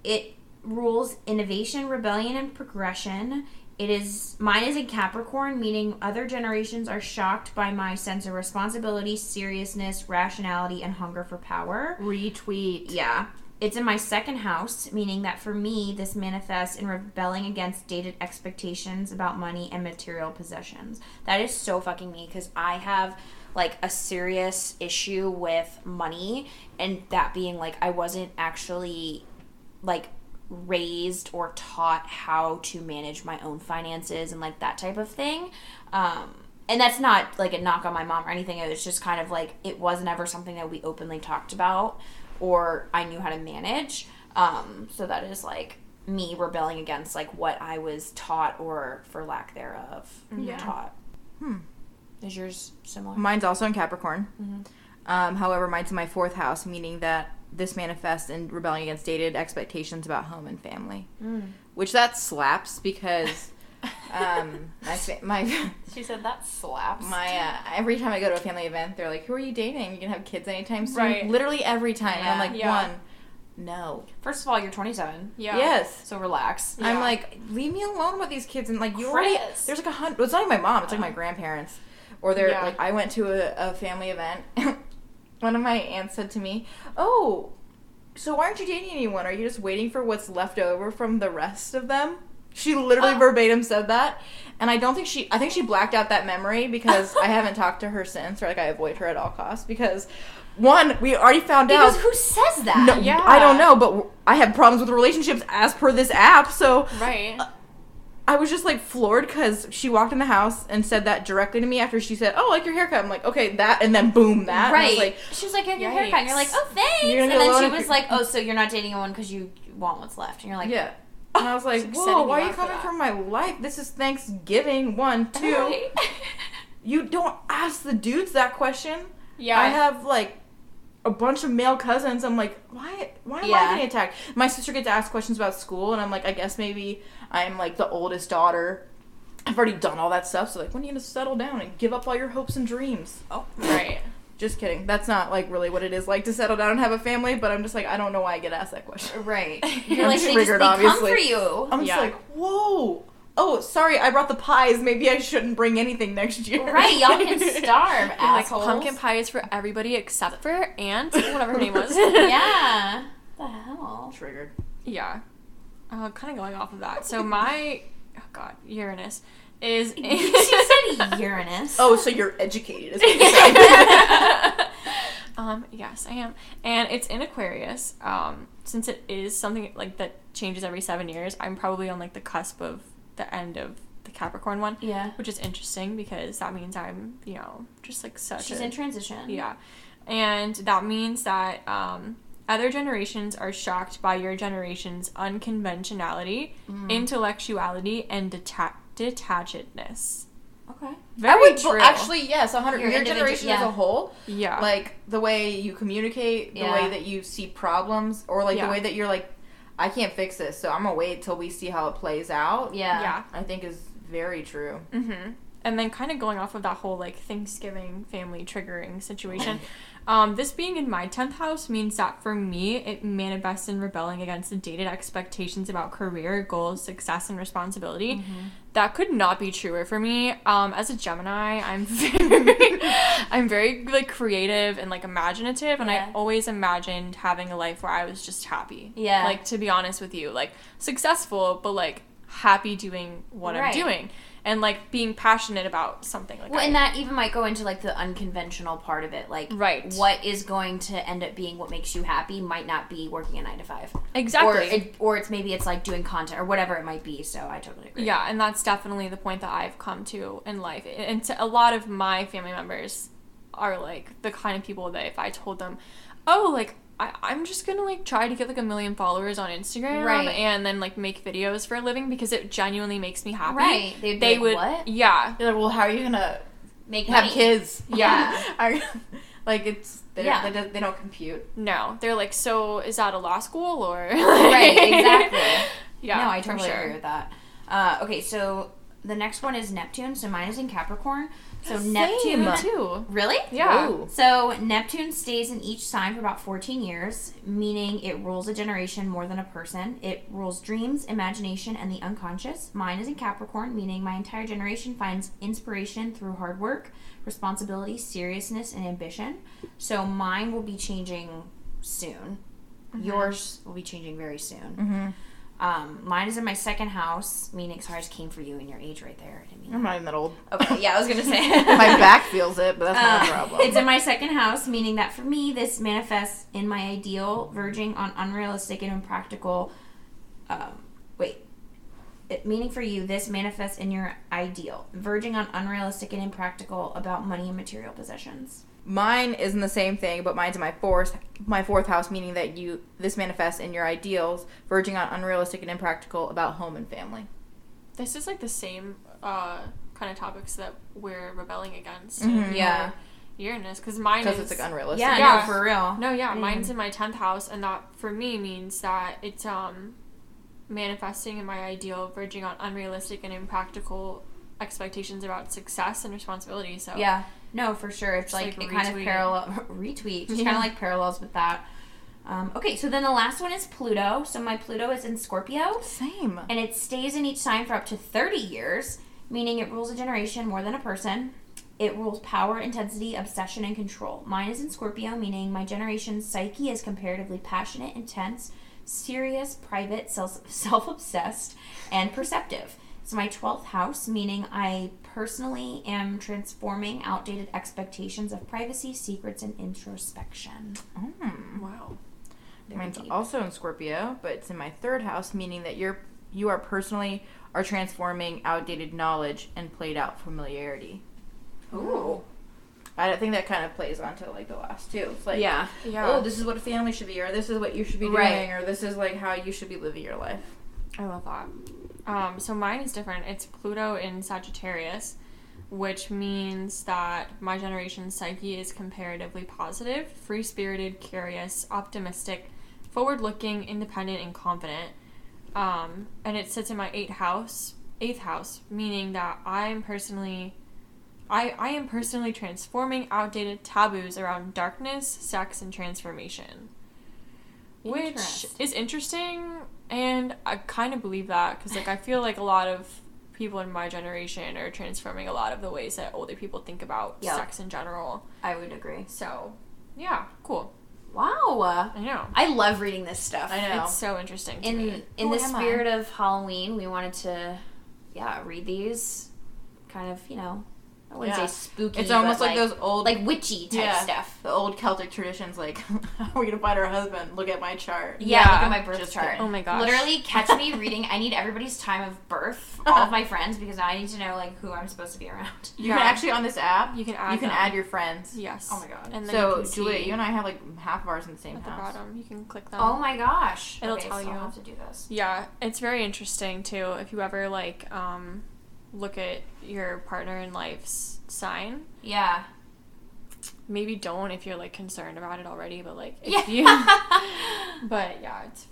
Speaker 1: it rules innovation, rebellion, and progression. It is mine is in Capricorn, meaning other generations are shocked by my sense of responsibility, seriousness, rationality, and hunger for power.
Speaker 2: Retweet.
Speaker 1: Yeah. It's in my second house, meaning that for me, this manifests in rebelling against dated expectations about money and material possessions. That is so fucking me because I have like a serious issue with money, and that being like I wasn't actually like raised or taught how to manage my own finances and like that type of thing. Um, and that's not like a knock on my mom or anything. It was just kind of like it was never something that we openly talked about or I knew how to manage. Um, so that is like me rebelling against like what I was taught or for lack thereof
Speaker 2: Yeah.
Speaker 1: taught.
Speaker 2: Hmm.
Speaker 1: Is yours similar?
Speaker 2: Mine's also in Capricorn.
Speaker 1: Mhm.
Speaker 2: Um, however, mine's in my fourth house, meaning that this manifests in rebelling against dated expectations about home and family,
Speaker 1: Mm.
Speaker 2: which that slaps because um, my my
Speaker 1: She said that slaps.
Speaker 2: my uh, every time I go to a family event, they're like, "Who are you dating? You can have kids anytime soon."
Speaker 3: Right.
Speaker 2: Literally every time, and I'm like,
Speaker 3: Yeah.
Speaker 2: one, no,
Speaker 1: First of all, you're 27,
Speaker 3: Yeah.
Speaker 2: yes.
Speaker 1: so relax.
Speaker 2: I'm like, leave me alone with these kids, and like you already.
Speaker 1: Chris.
Speaker 2: There's like a hundred. It's not even my mom. It's like my grandparents, or they're
Speaker 3: Yeah.
Speaker 2: like. I went to a, a family event. One of my aunts said to me, "Oh, so why aren't you dating anyone? Are you just waiting for what's left over from the rest of them?" She literally
Speaker 3: Oh.
Speaker 2: verbatim said that, and I don't think she. I think she blacked out that memory because I haven't talked to her since, or like I avoid her at all costs because. One, we already found
Speaker 1: Because
Speaker 2: out.
Speaker 1: Because who says that?
Speaker 2: No,
Speaker 3: Yeah.
Speaker 2: I don't know, but I have problems with relationships as per this app, so
Speaker 3: Right.
Speaker 2: I was just like floored because she walked in the house and said that directly to me after she said, "Oh, I like your haircut." I'm like, "Okay, that," and then boom, that.
Speaker 1: Right.
Speaker 2: like,
Speaker 1: she was like, "I have your haircut." And you're like. "Oh, thanks." And then she was like, "Oh, so you're not dating anyone because you want what's left?" And you're like,
Speaker 2: yeah. And I was like,
Speaker 3: She's
Speaker 2: "Whoa, why
Speaker 3: you
Speaker 2: are you
Speaker 3: for
Speaker 2: coming from my life? This is Thanksgiving. One, two.
Speaker 1: Right.
Speaker 2: You don't ask the dudes that question.
Speaker 3: Yeah.
Speaker 2: I have like a bunch of male cousins. I'm like, why? Why am
Speaker 1: Yeah.
Speaker 2: I getting attacked? My sister gets asked questions about school, and I'm like, I guess maybe I'm like the oldest daughter. I've already done all that stuff. So like, when are you gonna settle down and give up all your hopes and dreams?
Speaker 3: oh, right.
Speaker 2: Just kidding. That's not like really what it is like to settle down and have a family. But I'm just like, I don't know why I get asked that question.
Speaker 1: Right.
Speaker 2: I'm
Speaker 1: You're like, they just
Speaker 2: triggered,
Speaker 1: they come for you.
Speaker 2: I'm just like, whoa. Oh, sorry, I brought the pies. Maybe I shouldn't bring anything next year.
Speaker 1: Right, y'all can starve,
Speaker 3: And, like
Speaker 1: assholes.
Speaker 3: pumpkin pie is for everybody except for Aunt, whatever her name was.
Speaker 1: yeah. the hell?
Speaker 2: Triggered.
Speaker 3: Yeah. Uh, kind of going off of that. So my, oh god, Uranus is.
Speaker 1: She said Uranus.
Speaker 2: Oh, so you're educated. Is what you're
Speaker 3: um, yes, I am, and it's in Aquarius. Um, since it is something like that changes every seven years, I'm probably on like the cusp of the end of the Capricorn one,
Speaker 1: Yeah.
Speaker 3: which is interesting because that means I'm, you know, just like such
Speaker 1: She's
Speaker 3: a
Speaker 1: in transition.
Speaker 3: Yeah. And that means that um, other generations are shocked by your generation's unconventionality,
Speaker 1: Mm.
Speaker 3: intellectuality, and deta- detachedness.
Speaker 1: Okay.
Speaker 3: Very
Speaker 2: I would
Speaker 3: true.
Speaker 2: actually yes, 100.
Speaker 1: Your
Speaker 2: generation as a whole,
Speaker 3: yeah.
Speaker 2: like the way you communicate, the
Speaker 1: Yeah.
Speaker 2: way that you see problems, or like
Speaker 3: Yeah.
Speaker 2: the way that you're like, I can't fix this, so I'm gonna wait till we see how it plays out.
Speaker 1: Yeah.
Speaker 3: yeah.
Speaker 2: I think is very true.
Speaker 3: Mm-hmm. And then kind of going off of that whole like Thanksgiving family triggering situation, um, this being in my tenth house means that for me it manifests in rebelling against the dated expectations about career goals, success, and responsibility.
Speaker 2: Mm-hmm.
Speaker 3: That could not be truer for me. Um, as a Gemini, I'm very, I'm very like creative and like imaginative, and
Speaker 1: Yeah.
Speaker 3: I always imagined having a life where I was just happy.
Speaker 1: Yeah.
Speaker 3: Like to be honest with you, like successful, but like happy doing what
Speaker 1: Right.
Speaker 3: I'm doing. And like being passionate about something like
Speaker 1: Well,
Speaker 3: I-
Speaker 1: and that even might go into like the unconventional part of it. Like,
Speaker 3: Right.
Speaker 1: what is going to end up being what makes you happy might not be working a nine to five.
Speaker 3: exactly
Speaker 1: Or, it, or it's maybe it's like doing content or whatever it might be. So I totally agree.
Speaker 3: Yeah, and that's definitely the point that I've come to in life. And to a lot of my family members are like the kind of people that if I told them, oh, like I, I'm just gonna like try to get like a million followers on Instagram
Speaker 1: Right.
Speaker 3: and then like make videos for a living because it genuinely makes me happy.
Speaker 1: Right. They'd
Speaker 3: They
Speaker 1: like,
Speaker 3: would,
Speaker 1: "What?"
Speaker 3: yeah,
Speaker 2: You're like, well, how are you gonna
Speaker 1: Make
Speaker 2: have
Speaker 1: money.
Speaker 2: kids?
Speaker 3: Yeah.
Speaker 2: Are- like it's they,
Speaker 1: Yeah.
Speaker 2: don't, they, don't, they don't compute.
Speaker 3: no, they're like, so is that a law school or
Speaker 1: right. Exactly.
Speaker 3: Yeah,
Speaker 1: no, I totally
Speaker 3: sure.
Speaker 1: agree with that. Uh, okay, so the next one is Neptune. So mine is in Capricorn. So Neptune.
Speaker 3: Too.
Speaker 1: Really?
Speaker 3: Yeah.
Speaker 2: Ooh.
Speaker 1: So Neptune stays in each sign for about 14 years, meaning it rules a generation more than a person. It rules dreams, imagination, and the unconscious. Mine is in Capricorn, meaning my entire generation finds inspiration through hard work, responsibility, seriousness, and ambition. So mine will be changing soon. Yours will be changing very soon.
Speaker 2: Mm-hmm.
Speaker 1: Um, mine is in my second house, meaning just came for you and your age right there. I didn't mean
Speaker 2: I'm not even that old.
Speaker 1: Okay, yeah, I was gonna say
Speaker 2: My back feels it, but that's not a
Speaker 1: uh,
Speaker 2: problem.
Speaker 1: It's in my second house, meaning that for me, this manifests in my ideal, verging on unrealistic and impractical. Um, wait. It, meaning for you, this manifests in your ideal, verging on unrealistic and impractical about money and material possessions.
Speaker 2: Mine isn't the same thing, but mine's in my fourth my fourth house, meaning that you this manifests in your ideals, verging on unrealistic and impractical about home and family.
Speaker 3: This is like the same uh, kind of topics that we're rebelling against.
Speaker 2: Mhm.
Speaker 1: Yeah.
Speaker 3: Uranus, because mine
Speaker 2: Because
Speaker 3: is
Speaker 2: it's like unrealistic.
Speaker 1: Yeah,
Speaker 3: Yeah.
Speaker 1: no, for real.
Speaker 3: No, yeah,
Speaker 1: I
Speaker 3: mine's in my tenth house, and that for me means that it's um manifesting in my ideal, verging on unrealistic and impractical expectations about success and responsibility. So
Speaker 1: Yeah, no, for sure. It's like,
Speaker 3: like,
Speaker 1: it kind of parallel retweet, just
Speaker 3: Yeah.
Speaker 1: kind of like parallels with that. Um, okay, so then the last one is Pluto. So my Pluto is in Scorpio.
Speaker 2: Same.
Speaker 1: and it stays in each sign for up to 30 years, meaning it rules a generation more than a person. It rules power, intensity, obsession, and control. Mine is in Scorpio, meaning my generation's psyche is comparatively passionate, intense, serious, private, self obsessed, and perceptive. It's my 12th house, meaning I personally am transforming outdated expectations of privacy, secrets, and introspection.
Speaker 2: Mm.
Speaker 3: wow.
Speaker 1: Very
Speaker 2: Mine's
Speaker 1: deep.
Speaker 2: also in Scorpio, but it's in my third house, meaning that you're you are personally are transforming outdated knowledge and played out familiarity.
Speaker 1: Ooh.
Speaker 2: I think that kind of plays onto like the last two. It's like
Speaker 1: yeah.
Speaker 3: Yeah.
Speaker 2: oh, this is what a family should be, or this is what you should be doing,
Speaker 1: Right.
Speaker 2: or this is like how you should be living your life.
Speaker 3: I love that. Um, so mine is different. It's Pluto in Sagittarius, which means that my generation's psyche is comparatively positive, free spirited, curious, optimistic, forward looking, independent, and confident. Um, and it sits in my eighth house, eighth house, meaning that I am personally I, I am personally transforming outdated taboos around darkness, sex, and transformation. Which is interesting, and I kind of believe that because, like, I feel like a lot of people in my generation are transforming a lot of the ways that older people think about
Speaker 1: Yeah.
Speaker 3: sex in general.
Speaker 1: I would agree.
Speaker 3: So, yeah, cool.
Speaker 1: Wow.
Speaker 3: I know.
Speaker 1: I love reading this stuff.
Speaker 2: I know.
Speaker 3: It's so interesting
Speaker 1: In
Speaker 3: me.
Speaker 1: in
Speaker 2: Who
Speaker 1: the
Speaker 2: am I?
Speaker 1: spirit of Halloween, we wanted to, yeah, read these, kind of, you know, I wouldn't
Speaker 2: Yeah.
Speaker 1: say spooky.
Speaker 2: It's almost
Speaker 1: but
Speaker 2: like, those old
Speaker 1: like witchy type
Speaker 2: Yeah.
Speaker 1: stuff.
Speaker 2: the old Celtic traditions, like how are we gonna find our husband? Look at my chart.
Speaker 1: Yeah,
Speaker 3: Yeah.
Speaker 1: look at my birth
Speaker 2: Just
Speaker 1: chart.
Speaker 2: kidding.
Speaker 3: Oh my gosh.
Speaker 1: Literally, catch me reading. I need everybody's time of birth, all of my friends, because I need to know like who I'm supposed to be around.
Speaker 2: You
Speaker 3: Yeah.
Speaker 2: can actually on this app.
Speaker 3: You can add
Speaker 2: you can
Speaker 3: them.
Speaker 2: add your friends.
Speaker 3: Yes.
Speaker 2: Oh my god.
Speaker 3: And then you
Speaker 2: so
Speaker 3: can
Speaker 2: Julia,
Speaker 3: see
Speaker 2: you and I have like half of ours in the same
Speaker 3: at the bottom, you can click them.
Speaker 1: Oh my gosh!
Speaker 3: It'll
Speaker 1: okay,
Speaker 3: tell
Speaker 1: so
Speaker 3: you.
Speaker 1: I'll have to do this.
Speaker 3: Yeah, it's very interesting too. If you ever like um, look at your partner in life's sign,
Speaker 1: Yeah.
Speaker 3: maybe don't if you're like concerned about it already. But like, if
Speaker 1: Yeah.
Speaker 3: you, but yeah, it's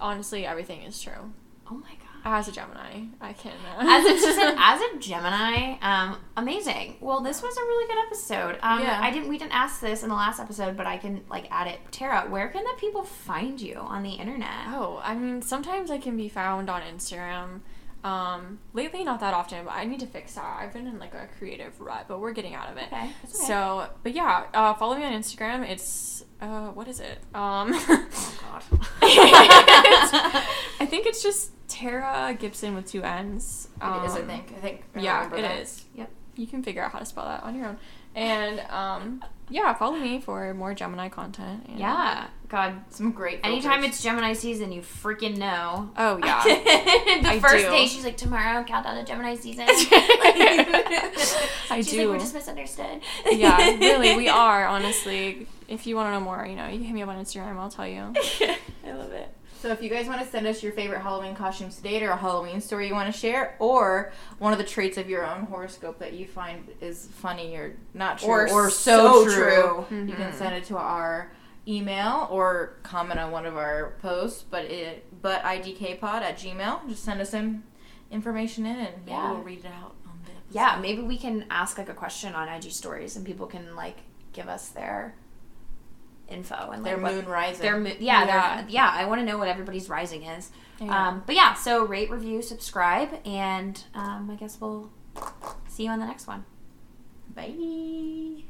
Speaker 3: honestly everything is true.
Speaker 1: oh my god.
Speaker 3: As a Gemini, I can. Uh,
Speaker 1: as a, as a Gemini, um, amazing. Well, this was a really good episode. Um,
Speaker 2: Yeah.
Speaker 1: I didn't. We didn't ask this in the last episode, but I can like add it. Tara, where can the people find you on the internet?
Speaker 3: Oh, I mean, sometimes I can be found on Instagram. Um, lately, not that often, but I need to fix that. I've been in like a creative rut, but we're getting out of it.
Speaker 1: Okay. okay.
Speaker 3: So, but yeah, uh, follow me on Instagram. It's uh, what is it? Um,
Speaker 1: Oh god.
Speaker 3: I think it's just Tara Gibson with two N's.
Speaker 2: It is, I
Speaker 3: Um,
Speaker 2: think. I think. I
Speaker 3: Yeah, it
Speaker 2: that.
Speaker 3: is.
Speaker 1: Yep.
Speaker 3: You can figure out how to spell that on your own. And um, yeah, follow me for more Gemini content. and-
Speaker 1: Yeah. God.
Speaker 2: Some great.
Speaker 1: Anytime it's Gemini season, you freaking know.
Speaker 3: Oh yeah.
Speaker 1: the
Speaker 3: I
Speaker 1: first
Speaker 3: do.
Speaker 1: day, she's like, tomorrow, countdown to Gemini season.
Speaker 3: I
Speaker 1: she's
Speaker 3: do.
Speaker 1: like, we're just misunderstood.
Speaker 3: yeah, really, we are. Honestly, if you want to know more, you know, you can hit me up on Instagram. I'll tell you.
Speaker 1: I love it.
Speaker 2: So if you guys want to send us your favorite Halloween costumes to date or a Halloween story you want to share or one of the traits of your own horoscope that you find is funny or not true
Speaker 1: Or
Speaker 2: or, so,
Speaker 1: so
Speaker 2: true,
Speaker 3: true.
Speaker 2: you can
Speaker 3: Mhm.
Speaker 2: send it to our email or comment on one of our posts but it but idkpod at gmail just send us some information in and maybe
Speaker 1: Yeah.
Speaker 2: we'll read it out on the episode.
Speaker 1: Yeah, maybe we can ask like a question on IG stories and people can like give us their info and like
Speaker 2: their
Speaker 1: what-
Speaker 2: moon rising
Speaker 1: Their mo- yeah,
Speaker 3: Yeah.
Speaker 1: their yeah. I want to know what everybody's rising is.
Speaker 3: Yeah.
Speaker 1: Um, but yeah, so rate, review, subscribe, and um, I guess we'll see you on the next one.
Speaker 2: bye